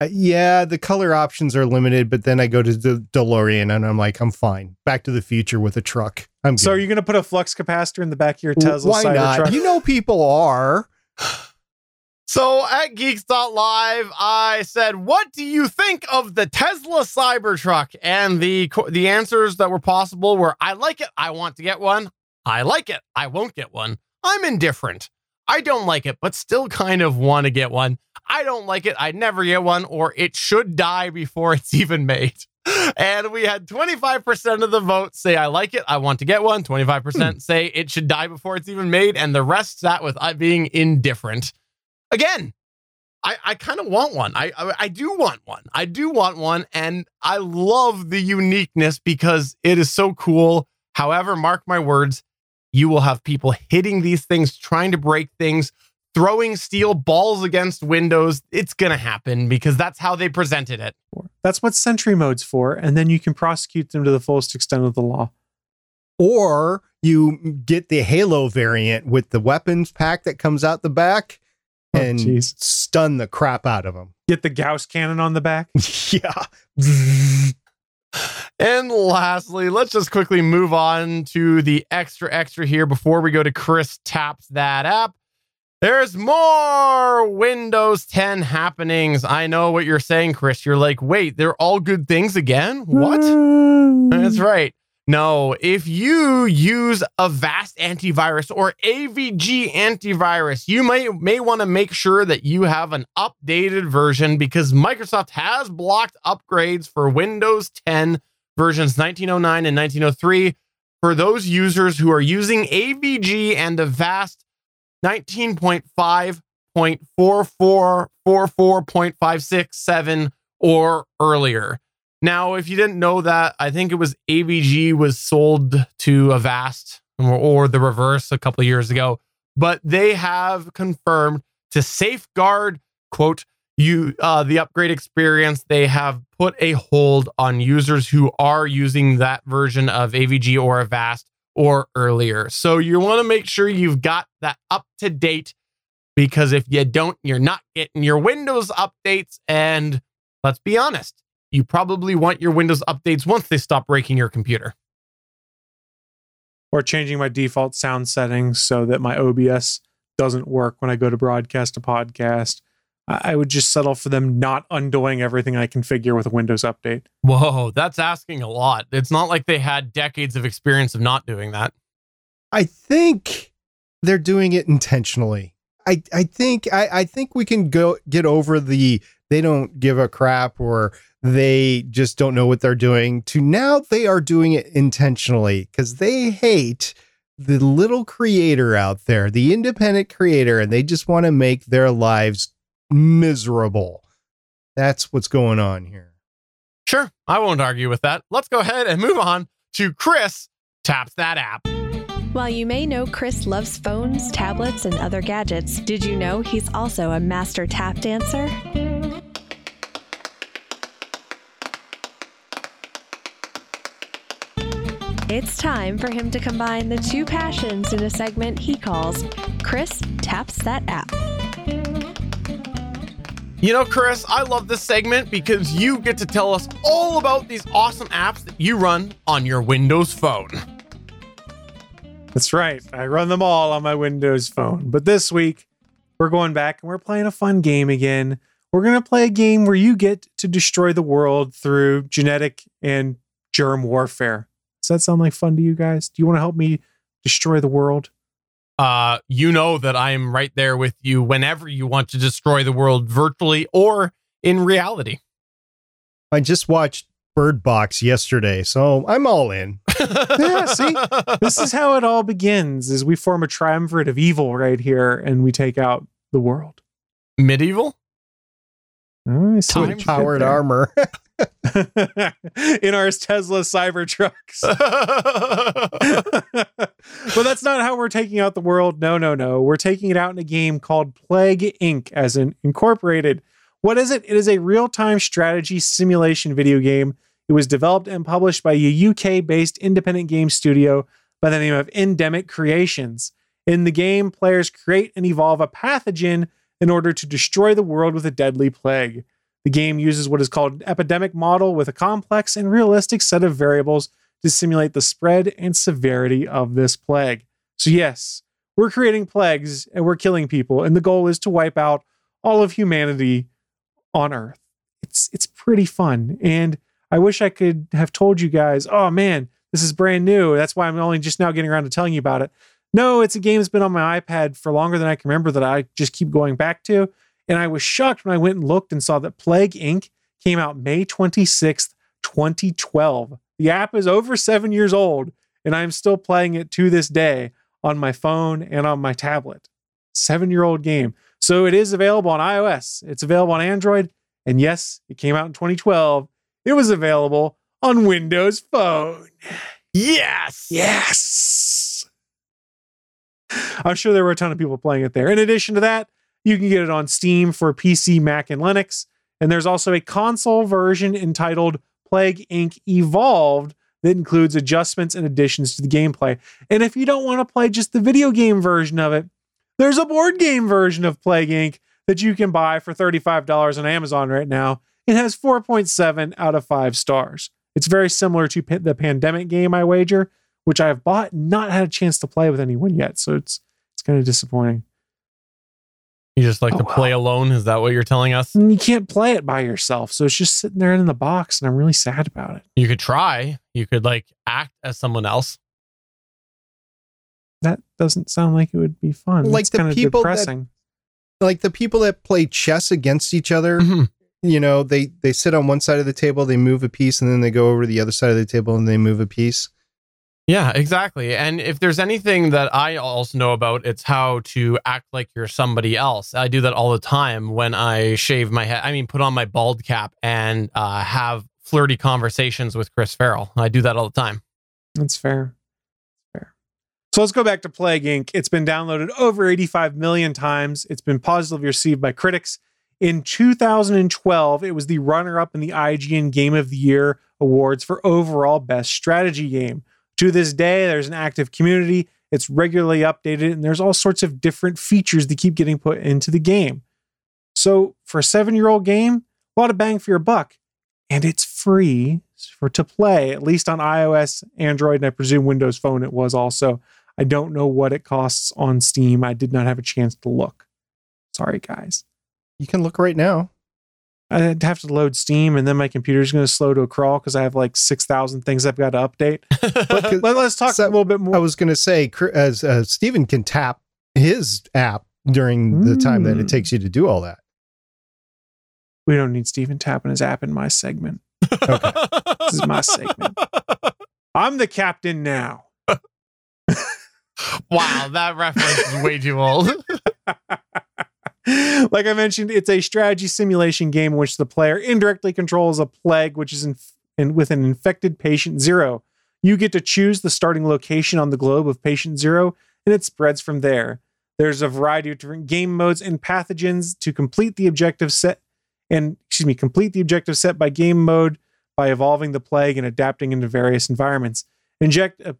Uh, yeah, the color options are limited, but then I go to the DeLorean and I'm like, I'm fine. Back to the future with a truck. I'm good. So are you going to put a flux capacitor in the back of your Tesla? Why not? Truck? You know, people are. So at Geeks.live, I said, "What do you think of the Tesla Cybertruck?" And the the answers that were possible were, "I like it. I want to get one. I like it. I won't get one. I'm indifferent. I don't like it, but still kind of want to get one. I don't like it. I'd never get one, or it should die before it's even made." And we had 25% of the vote say, I like it. I want to get one. 25% hmm. say it should die before it's even made. And the rest sat with uh, being indifferent again, I, I kind of want one. I, I, I do want one. I do want one, and I love the uniqueness because it is so cool. However, mark my words, you will have people hitting these things, trying to break things, throwing steel balls against windows. It's gonna happen because that's how they presented it. That's what Sentry Mode's for, and then you can prosecute them to the fullest extent of the law. Or you get the Halo variant with the weapons pack that comes out the back Oh, and oh, stun the crap out of them. Get the Gauss cannon on the back. yeah. and lastly, let's just quickly move on to the extra extra here before we go to Chris taps that app. There's more Windows 10 happenings. I know what you're saying, Chris. You're like, wait, they're all good things again? What? That's right. No, if you use Avast antivirus or AVG antivirus, you may may want to make sure that you have an updated version because Microsoft has blocked upgrades for Windows 10 versions 1909 and 1903 for those users who are using AVG and Avast 19.5.4444.567 or earlier. Now, if you didn't know that, I think it was AVG was sold to Avast or, or the reverse a couple of years ago, but they have confirmed to safeguard, quote, you uh, the upgrade experience. They have put a hold on users who are using that version of AVG or Avast or earlier. So you want to make sure you've got that up to date because if you don't, you're not getting your Windows updates. And let's be honest, you probably want your Windows updates once they stop breaking your computer. or changing my default sound settings so that my OBS doesn't work when I go to broadcast a podcast. I I would just settle for them not undoing everything I configure with a Windows update. Whoa, that's asking a lot. It's not like they had decades of experience of not doing that. I think they're doing it intentionally. I, I think I, I think we can go get over the they don't give a crap or they just don't know what they're doing to now they are doing it intentionally because they hate the little creator out there, the independent creator, and they just want to make their lives miserable. That's what's going on here. Sure, I won't argue with that. Let's go ahead and move on to Chris taps that app. While you may know Chris loves phones, tablets, and other gadgets, did you know he's also a master tap dancer? It's time for him to combine the two passions in a segment he calls Chris Taps That App. You know, Chris, I love this segment because you get to tell us all about these awesome apps that you run on your Windows phone. That's right. I run them all on my Windows phone. But this week, we're going back and we're playing a fun game again. We're going to play a game where you get to destroy the world through genetic and germ warfare. Does that sound like fun to you guys? Do you want to help me destroy the world? Uh, you know that I am right there with you whenever you want to destroy the world virtually or in reality. I just watched Bird Box yesterday, so I'm all in. Yeah, see? This is how it all begins is we form a triumvirate of evil right here and we take out the world. Medieval? Oh, I see Time powered armor. in our Tesla Cybertrucks. but that's not how we're taking out the world. No, no, no. We're taking it out in a game called Plague Inc., as in incorporated. What is it? It is a real time strategy simulation video game. It was developed and published by a UK based independent game studio by the name of Endemic Creations. In the game, players create and evolve a pathogen in order to destroy the world with a deadly plague. The game uses what is called an epidemic model with a complex and realistic set of variables to simulate the spread and severity of this plague. So, yes, we're creating plagues and we're killing people, and the goal is to wipe out all of humanity on Earth. It's it's pretty fun, and I wish I could have told you guys, oh man, this is brand new. That's why I'm only just now getting around to telling you about it. No, it's a game that's been on my iPad for longer than I can remember that I just keep going back to. And I was shocked when I went and looked and saw that Plague Inc. came out May 26th, 2012. The app is over seven years old, and I'm still playing it to this day on my phone and on my tablet. Seven year old game. So it is available on iOS, it's available on Android, and yes, it came out in 2012. It was available on Windows Phone. yes. Yes. I'm sure there were a ton of people playing it there. In addition to that, you can get it on Steam for PC, Mac, and Linux. And there's also a console version entitled Plague Inc. Evolved that includes adjustments and additions to the gameplay. And if you don't want to play just the video game version of it, there's a board game version of Plague Inc. that you can buy for $35 on Amazon right now. It has 4.7 out of 5 stars. It's very similar to the pandemic game, I wager, which I have bought not had a chance to play with anyone yet. So it's it's kind of disappointing. You just like Oh, to play alone? Is that what you're telling us? And you can't play it by yourself. So it's just sitting there in the box, and I'm really sad about it. You could try. You could like act as someone else. That doesn't sound like it would be fun. Like it's the kind of people that- like the people that play chess against each other, Mhm. you know, they they sit on one side of the table, they move a piece, and then they go over to the other side of the table and they move a piece. Yeah, exactly. And if there's anything that I also know about, it's how to act like you're somebody else. I do that all the time when I shave my head. I mean, put on my bald cap and uh, have flirty conversations with Chris Farrell. I do that all the time. That's fair. Fair. So let's go back to Plague Inc. It's been downloaded over 85 million times. It's been positively received by critics. In 2012, it was the runner up in the IGN Game of the Year awards for overall best strategy game. To this day, there's an active community. It's regularly updated, and there's all sorts of different features that keep getting put into the game. So, for a seven year old game, a lot of bang for your buck, and it's free. for to play, at least on iOS, Android, and I presume Windows Phone it was also. I don't know what it costs on Steam. I did not have a chance to look. Sorry, guys. You can look right now. I'd have to load Steam and then my computer's going to slow to a crawl because I have like 6,000 things I've got to update. But let, us talk So- a little bit more. I was going to say, as uh, Steven can tap his app during the time that it Mm. takes you to do all that. we don't need Steven tapping his app in my segment. This is my segment. I'm the captain now. wow, that reference is way too old. Like I mentioned, it's a strategy simulation game in which the player indirectly controls a plague, which is in, in, with an infected patient zero. You get to choose the starting location on the globe of patient zero, and it spreads from there. There's a variety of different game modes and pathogens to complete the objective set, and excuse me, complete the objective set by game mode by evolving the plague and adapting into various environments. Inject, uh,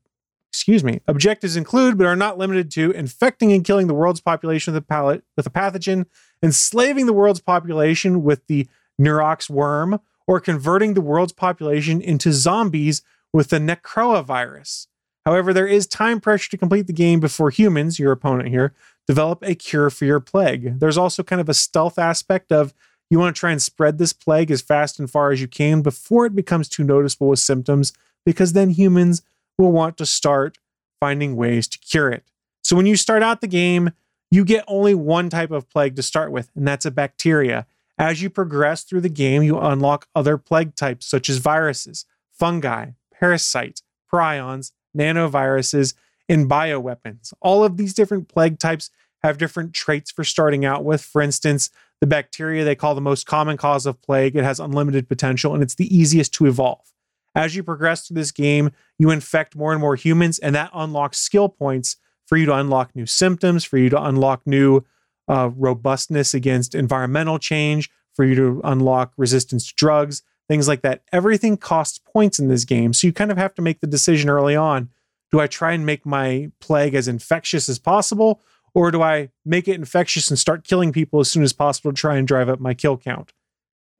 excuse me, objectives include but are not limited to infecting and killing the world's population with a pallet with a pathogen, enslaving the world's population with the Neurax worm, or converting the world's population into zombies with the Necroa virus. However, there is time pressure to complete the game before humans, your opponent here, develop a cure for your plague. There's also kind of a stealth aspect of you want to try and spread this plague as fast and far as you can before it becomes too noticeable with symptoms, because then humans will want to start finding ways to cure it. So when you start out the game, you get only one type of plague to start with, and that's a bacteria. As you progress through the game, you unlock other plague types such as viruses, fungi, parasites, prions, nanoviruses, and bioweapons. All of these different plague types have different traits for starting out with. For instance, the bacteria they call the most common cause of plague, it has unlimited potential and it's the easiest to evolve. As you progress through this game, you infect more and more humans, and that unlocks skill points for you to unlock new symptoms, for you to unlock new uh, robustness against environmental change, for you to unlock resistance to drugs, things like that. Everything costs points in this game. So you kind of have to make the decision early on do I try and make my plague as infectious as possible, or do I make it infectious and start killing people as soon as possible to try and drive up my kill count?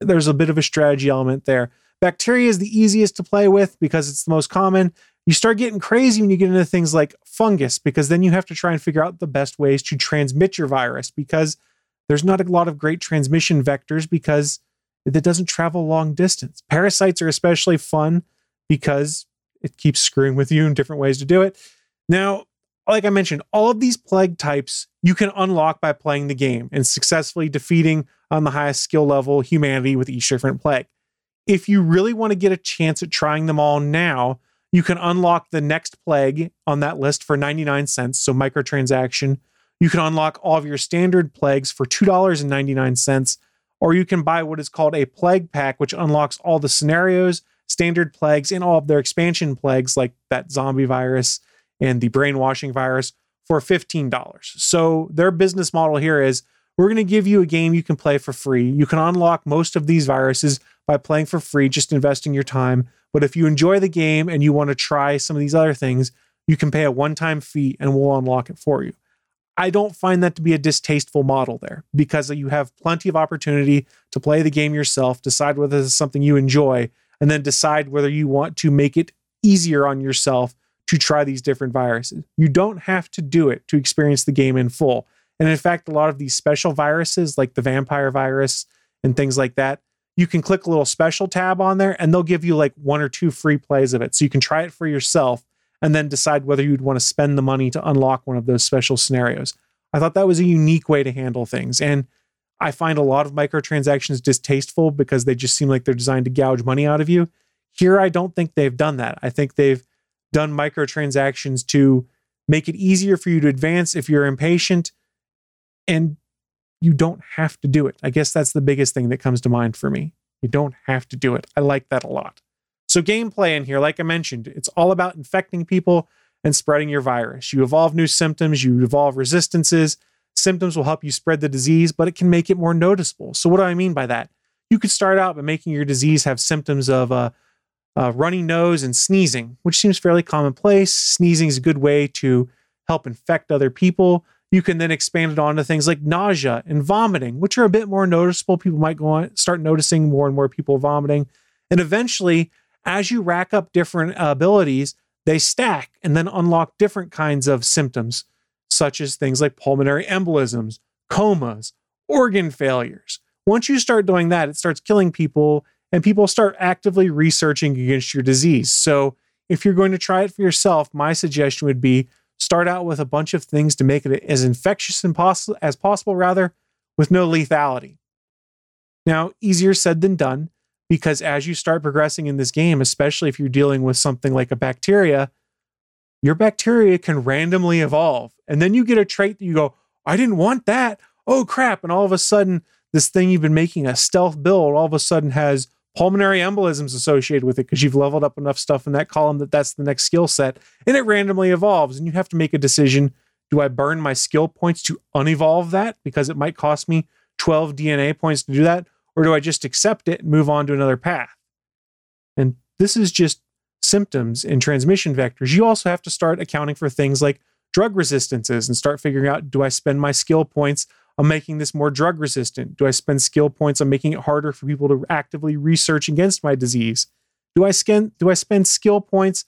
There's a bit of a strategy element there. Bacteria is the easiest to play with because it's the most common. You start getting crazy when you get into things like fungus because then you have to try and figure out the best ways to transmit your virus because there's not a lot of great transmission vectors because it doesn't travel long distance. Parasites are especially fun because it keeps screwing with you in different ways to do it. Now, like I mentioned, all of these plague types you can unlock by playing the game and successfully defeating on the highest skill level humanity with each different plague. If you really want to get a chance at trying them all now, you can unlock the next plague on that list for 99 cents, so microtransaction. You can unlock all of your standard plagues for $2.99, or you can buy what is called a plague pack, which unlocks all the scenarios, standard plagues, and all of their expansion plagues, like that zombie virus and the brainwashing virus, for $15. So their business model here is we're going to give you a game you can play for free. You can unlock most of these viruses by playing for free, just investing your time. But if you enjoy the game and you want to try some of these other things, you can pay a one time fee and we'll unlock it for you. I don't find that to be a distasteful model there because you have plenty of opportunity to play the game yourself, decide whether this is something you enjoy, and then decide whether you want to make it easier on yourself to try these different viruses. You don't have to do it to experience the game in full. And in fact, a lot of these special viruses, like the vampire virus and things like that, you can click a little special tab on there and they'll give you like one or two free plays of it. So you can try it for yourself and then decide whether you'd want to spend the money to unlock one of those special scenarios. I thought that was a unique way to handle things. And I find a lot of microtransactions distasteful because they just seem like they're designed to gouge money out of you. Here, I don't think they've done that. I think they've done microtransactions to make it easier for you to advance if you're impatient and you don't have to do it. I guess that's the biggest thing that comes to mind for me. You don't have to do it. I like that a lot. So, gameplay in here, like I mentioned, it's all about infecting people and spreading your virus. You evolve new symptoms, you evolve resistances. Symptoms will help you spread the disease, but it can make it more noticeable. So, what do I mean by that? You could start out by making your disease have symptoms of a, a runny nose and sneezing, which seems fairly commonplace. Sneezing is a good way to help infect other people. You can then expand it on to things like nausea and vomiting, which are a bit more noticeable. People might go on start noticing more and more people vomiting. And eventually, as you rack up different abilities, they stack and then unlock different kinds of symptoms, such as things like pulmonary embolisms, comas, organ failures. Once you start doing that, it starts killing people and people start actively researching against your disease. So, if you're going to try it for yourself, my suggestion would be start out with a bunch of things to make it as infectious as possible, rather, with no lethality. Now, easier said than done, because as you start progressing in this game, especially if you're dealing with something like a bacteria, your bacteria can randomly evolve. And then you get a trait that you go, I didn't want that. Oh crap. And all of a sudden, this thing you've been making a stealth build all of a sudden has pulmonary embolisms associated with it because you've leveled up enough stuff in that column that that's the next skill set. And it randomly evolves. And you have to make a decision do I burn my skill points to unevolve that because it might cost me 12 DNA points to do that? Or do I just accept it and move on to another path? And this is just symptoms and transmission vectors. You also have to start accounting for things like drug resistances and start figuring out do I spend my skill points on making this more drug resistant? Do I spend skill points on making it harder for people to actively research against my disease? Do I spend do I spend skill points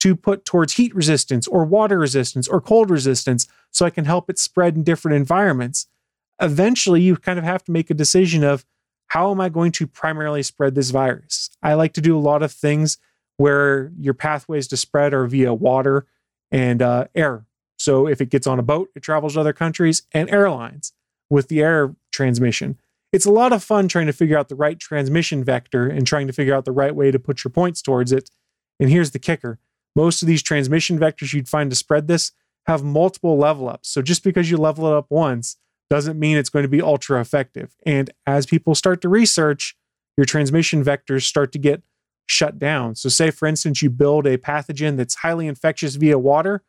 to put towards heat resistance or water resistance or cold resistance so I can help it spread in different environments? Eventually, you kind of have to make a decision of how am I going to primarily spread this virus? I like to do a lot of things where your pathways to spread are via water and uh, air. So if it gets on a boat, it travels to other countries and airlines with the air transmission. It's a lot of fun trying to figure out the right transmission vector and trying to figure out the right way to put your points towards it. And here's the kicker most of these transmission vectors you'd find to spread this have multiple level ups. So just because you level it up once doesn't mean it's going to be ultra effective. And as people start to research, your transmission vectors start to get shut down. So, say for instance, you build a pathogen that's highly infectious via water,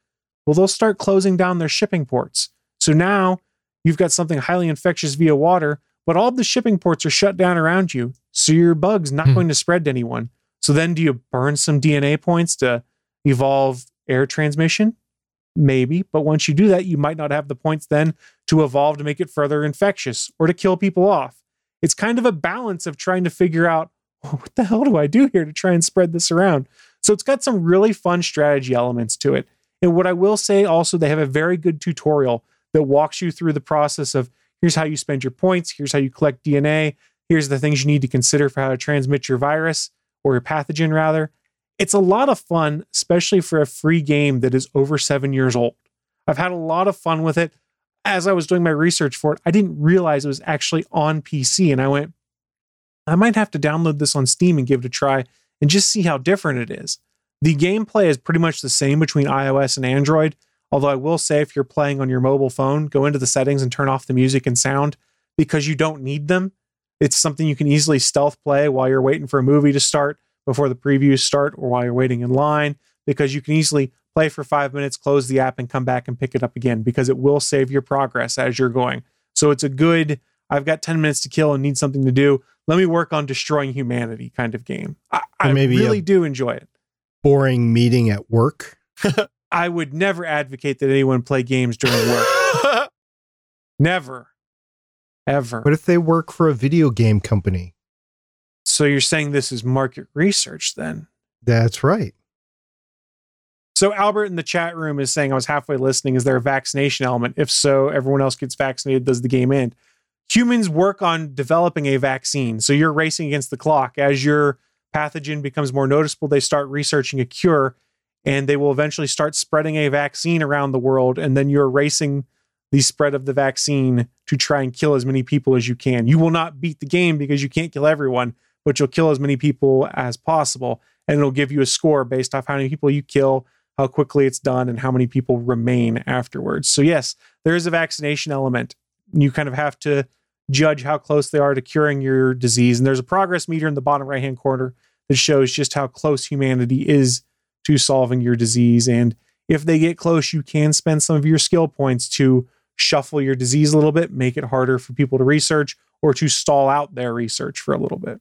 well, they'll start closing down their shipping ports. So now you've got something highly infectious via water, but all the shipping ports are shut down around you. So your bug's not hmm. going to spread to anyone. So then do you burn some DNA points to evolve air transmission? Maybe, but once you do that, you might not have the points then to evolve to make it further infectious or to kill people off. It's kind of a balance of trying to figure out what the hell do I do here to try and spread this around? So it's got some really fun strategy elements to it. And what I will say also, they have a very good tutorial that walks you through the process of here's how you spend your points, here's how you collect DNA, here's the things you need to consider for how to transmit your virus or your pathogen, rather. It's a lot of fun, especially for a free game that is over seven years old. I've had a lot of fun with it. As I was doing my research for it, I didn't realize it was actually on PC. And I went, I might have to download this on Steam and give it a try and just see how different it is. The gameplay is pretty much the same between iOS and Android, although I will say if you're playing on your mobile phone, go into the settings and turn off the music and sound because you don't need them. It's something you can easily stealth play while you're waiting for a movie to start before the previews start or while you're waiting in line because you can easily play for five minutes, close the app, and come back and pick it up again because it will save your progress as you're going. So it's a good, I've got 10 minutes to kill and need something to do. Let me work on destroying humanity kind of game. I, I maybe really uh, do enjoy it. Boring meeting at work. I would never advocate that anyone play games during work. never. Ever. What if they work for a video game company? So you're saying this is market research then? That's right. So Albert in the chat room is saying I was halfway listening. Is there a vaccination element? If so, everyone else gets vaccinated. Does the game end? Humans work on developing a vaccine. So you're racing against the clock. As your pathogen becomes more noticeable, they start researching a cure and they will eventually start spreading a vaccine around the world. And then you're racing the spread of the vaccine to try and kill as many people as you can. You will not beat the game because you can't kill everyone, but you'll kill as many people as possible. And it'll give you a score based off how many people you kill, how quickly it's done, and how many people remain afterwards. So, yes, there is a vaccination element. You kind of have to judge how close they are to curing your disease. And there's a progress meter in the bottom right hand corner that shows just how close humanity is to solving your disease. And if they get close, you can spend some of your skill points to shuffle your disease a little bit, make it harder for people to research, or to stall out their research for a little bit.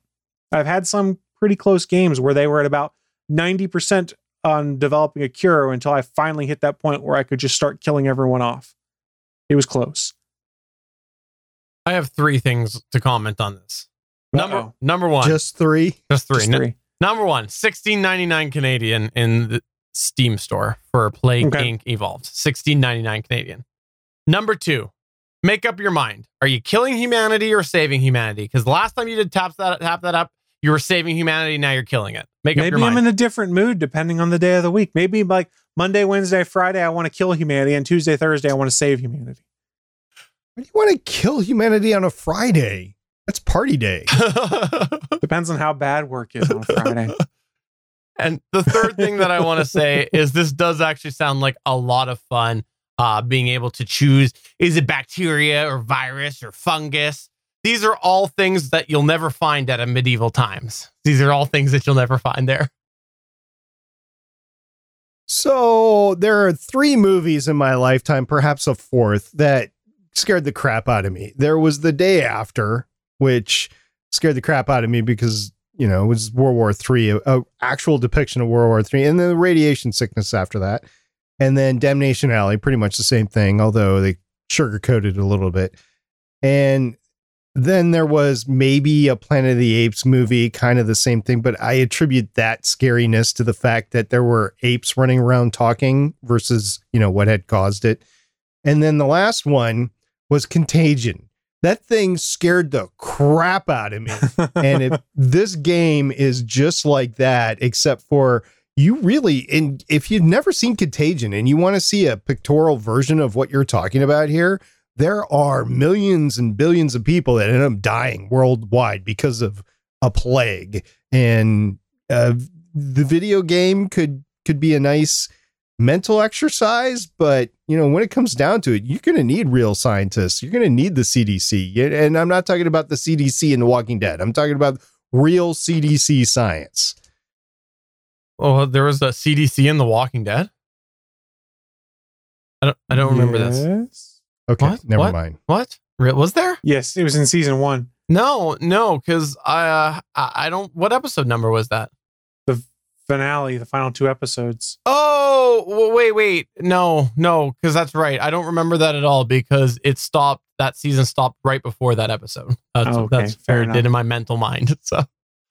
I've had some pretty close games where they were at about 90% on developing a cure until I finally hit that point where I could just start killing everyone off. It was close. I have three things to comment on this. Number number one, just three, just three. Just three. Number one, 16.99 Canadian in the Steam store for Plague Okay. Inc. Evolved. 16.99 Canadian. Number two, make up your mind. Are you killing humanity or saving humanity? Because the last time you did tap that tap that up, you were saving humanity. Now you're killing it. Make up Maybe your I'm mind. in a different mood depending on the day of the week. Maybe like Monday, Wednesday, Friday, I want to kill humanity, and Tuesday, Thursday, I want to save humanity. Why do you want to kill humanity on a Friday? That's party day. Depends on how bad work is on Friday. And the third thing that I want to say is this does actually sound like a lot of fun. Uh, being able to choose is it bacteria or virus or fungus? These are all things that you'll never find at a medieval times. These are all things that you'll never find there. So there are three movies in my lifetime, perhaps a fourth, that scared the crap out of me. There was The Day After, which scared the crap out of me because you know it was World War Three, a, a actual depiction of World War Three, and then the radiation sickness after that, and then Damnation Alley, pretty much the same thing, although they sugarcoated a little bit, and then there was maybe a Planet of the Apes movie, kind of the same thing, but I attribute that scariness to the fact that there were apes running around talking versus, you know, what had caused it. And then the last one was Contagion. That thing scared the crap out of me. and if this game is just like that, except for you really, and if you've never seen Contagion and you want to see a pictorial version of what you're talking about here, there are millions and billions of people that end up dying worldwide because of a plague and uh, the video game could could be a nice mental exercise but you know when it comes down to it you're going to need real scientists you're going to need the cdc and i'm not talking about the cdc in the walking dead i'm talking about real cdc science Oh, there was a CDC in The Walking Dead. I don't. I don't remember this. Okay What? never What? mind What? Re- Was there? Yes, it was in season one. No, no, because I, uh, I I don't. What episode number was that? Finale, the final two episodes. Oh, wait, wait. No, no, because that's right. I don't remember that at all because it stopped. That season stopped right before that episode. That's, Oh, okay, that's fair. It did in my mental mind. So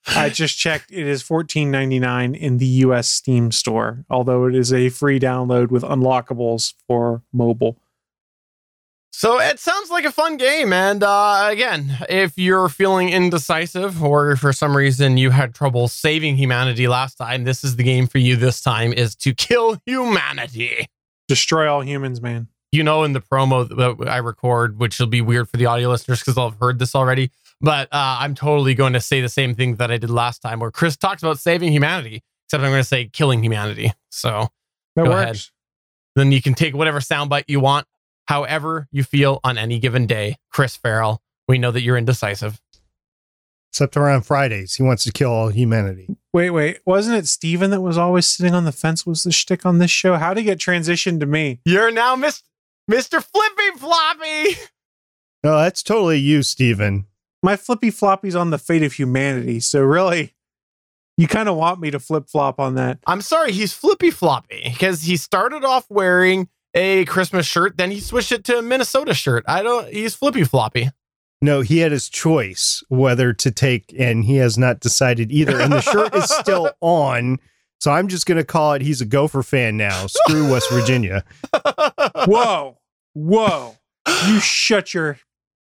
I just checked. It is fourteen ninety nine in the U.S. Steam store, although it is a free download with unlockables for mobile. So it sounds like a fun game. And uh, again, if you're feeling indecisive or for some reason you had trouble saving humanity last time, this is the game for you this time is to kill humanity. Destroy all humans, man. You know, in the promo that I record, which will be weird for the audio listeners because have heard this already. But uh, I'm totally going to say the same thing that I did last time where Chris talks about saving humanity, except I'm going to say killing humanity. So That Go works. ahead. then you can take whatever soundbite you want, however you feel on any given day. Chris Farrell, we know that you're indecisive. except around fridays he wants to kill all humanity Wait, wait. Wasn't it Steven that was always sitting on the fence? Was the shtick on this show? How did he get transitioned to me? You're now Miss, Mr. Flippy Floppy. no that's totally you steven My flippy floppy's on the fate of humanity. So really, you kind of want me to flip flop on that. I'm sorry, he's Flippy Floppy because he started off wearing a Christmas shirt, then he switched it to a Minnesota shirt. I don't, he's Flippy Floppy. No, he had his choice whether to take, and he has not decided either. And the shirt is still on. So I'm just going to call it he's a Gopher fan now. Screw West Virginia. Whoa, whoa! You shut your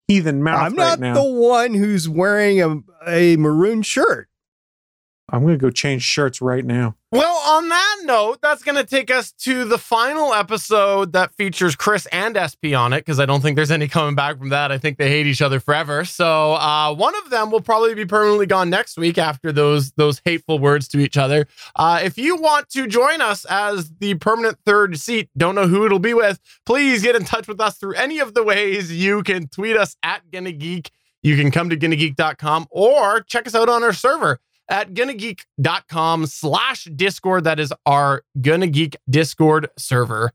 heathen mouth I'm right not now. the one who's wearing a, a maroon shirt. I'm gonna go change shirts right now. Well, on that note, that's going to take us to the final episode that features Chris and SP on it because I don't think there's any coming back from that. I think they hate each other forever. So uh, one of them will probably be permanently gone next week after those those hateful words to each other. Uh, if you want to join us as the permanent third seat, don't know who it'll be with, please get in touch with us through any of the ways you can tweet us at Gonna Geek. You can come to GonnaGeek.com or check us out on our server at gonnageek.com slash discord. That is our gonna geek discord server.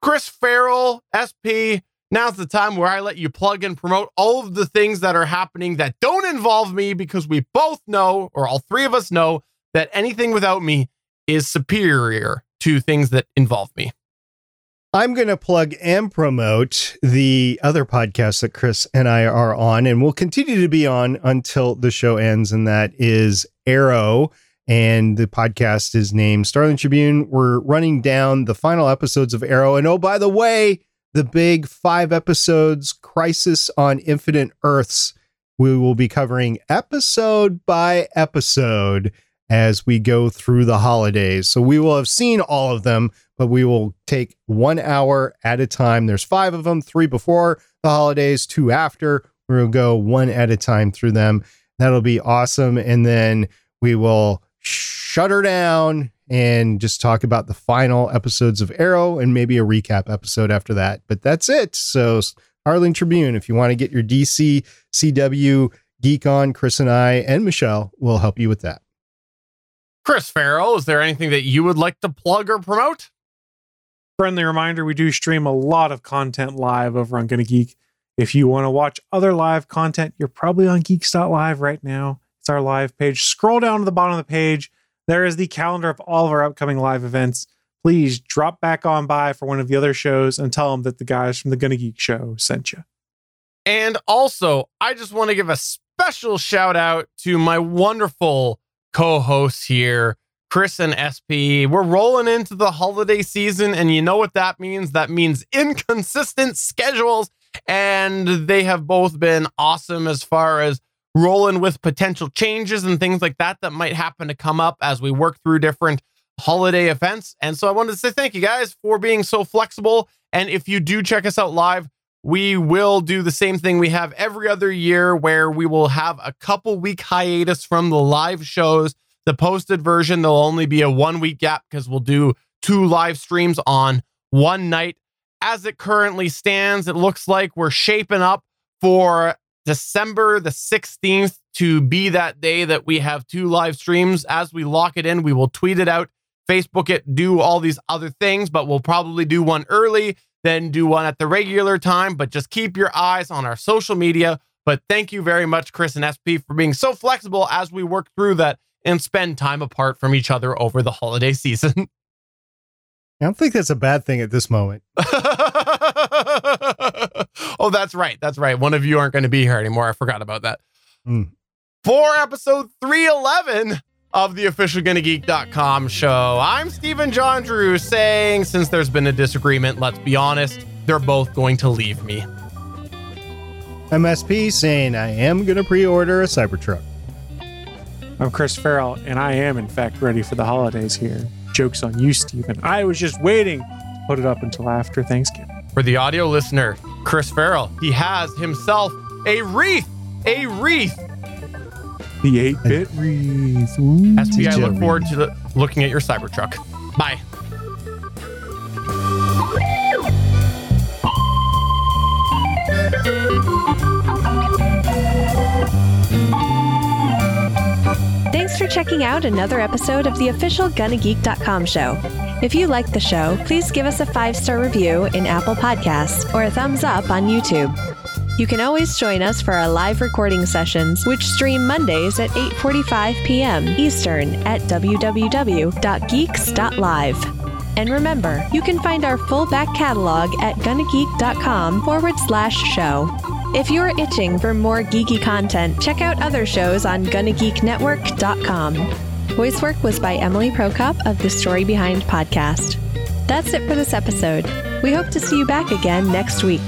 Chris farrell sp now's the time where i let you plug and promote all of the things that are happening that don't involve me because we both know or all three of us know that anything without me is superior to things that involve me I'm going to plug and promote the other podcast that Chris and I are on and will continue to be on until the show ends. And that is Arrow. and the podcast is named Starling Tribune. We're running down the final episodes of Arrow. And oh, by the way, the big five episodes Crisis on Infinite Earths. We will be covering episode by episode as we go through the holidays. So we will have seen all of them, but we will take one hour at a time. There's five of them, three before the holidays, two after. We'll go one at a time through them. That'll be awesome. And then we will shut her down and just talk about the final episodes of Arrow and maybe a recap episode after that. But that's it. So, Starling Tribune, if you want to get your DC, CW geek on, Chris and I and Michelle will help you with that. Chris Farrell, is there anything that you would like to plug or promote? Friendly reminder we do stream a lot of content live over on Gonna Geek. If you want to watch other live content, you're probably on geeks.live right now. It's our live page. Scroll down to the bottom of the page. There is the calendar of all of our upcoming live events. Please drop back on by for one of the other shows and tell them that the guys from the Gonna Geek show sent you. And also, I just want to give a special shout out to my wonderful co hosts here, Chris and SP. We're rolling into the holiday season, and you know what that means? That means inconsistent schedules. And they have both been awesome as far as rolling with potential changes and things like that that might happen to come up as we work through different holiday events. And so I wanted to say thank you guys for being so flexible. And if you do check us out live, we will do the same thing we have every other year where we will have a couple week hiatus from the live shows. The posted version, there'll only be a one week gap because we'll do two live streams on one night. As it currently stands, it looks like we're shaping up for December the 16th to be that day that we have two live streams. As we lock it in, we will tweet it out, Facebook it, do all these other things, but we'll probably do one early, then do one at the regular time. But just keep your eyes on our social media. But thank you very much, Chris and SP, for being so flexible as we work through that and spend time apart from each other over the holiday season. I don't think that's a bad thing at this moment. oh, that's right. That's right. One of you aren't going to be here anymore. I forgot about that. Mm. For episode 311 of the official GonnaGeek.com show, I'm Stephen John Drew saying, since there's been a disagreement, let's be honest, they're both going to leave me. MSP saying, I am going to pre order a Cybertruck. I'm Chris Farrell, and I am, in fact, ready for the holidays here. Joke's on you, Stephen. I was just waiting to put it up until after Thanksgiving. For the audio listener, Chris Farrell, he has himself a wreath, a wreath. The 8 bit wreath. Ooh. SP, I look forward to the, looking at your Cybertruck. Bye. Thanks for checking out another episode of the official GonnaGeek.com show. If you like the show, please give us a five star review in Apple Podcasts or a thumbs up on YouTube. You can always join us for our live recording sessions, which stream Mondays at 8:45 p.m. Eastern at www.geeks.live. And remember, you can find our full back catalog at gonnageek.com forward slash show. If you're itching for more geeky content, check out other shows on GonnaGeekNetwork.com. Voice work was by Emily Prokop of the Story Behind podcast. That's it for this episode. We hope to see you back again next week.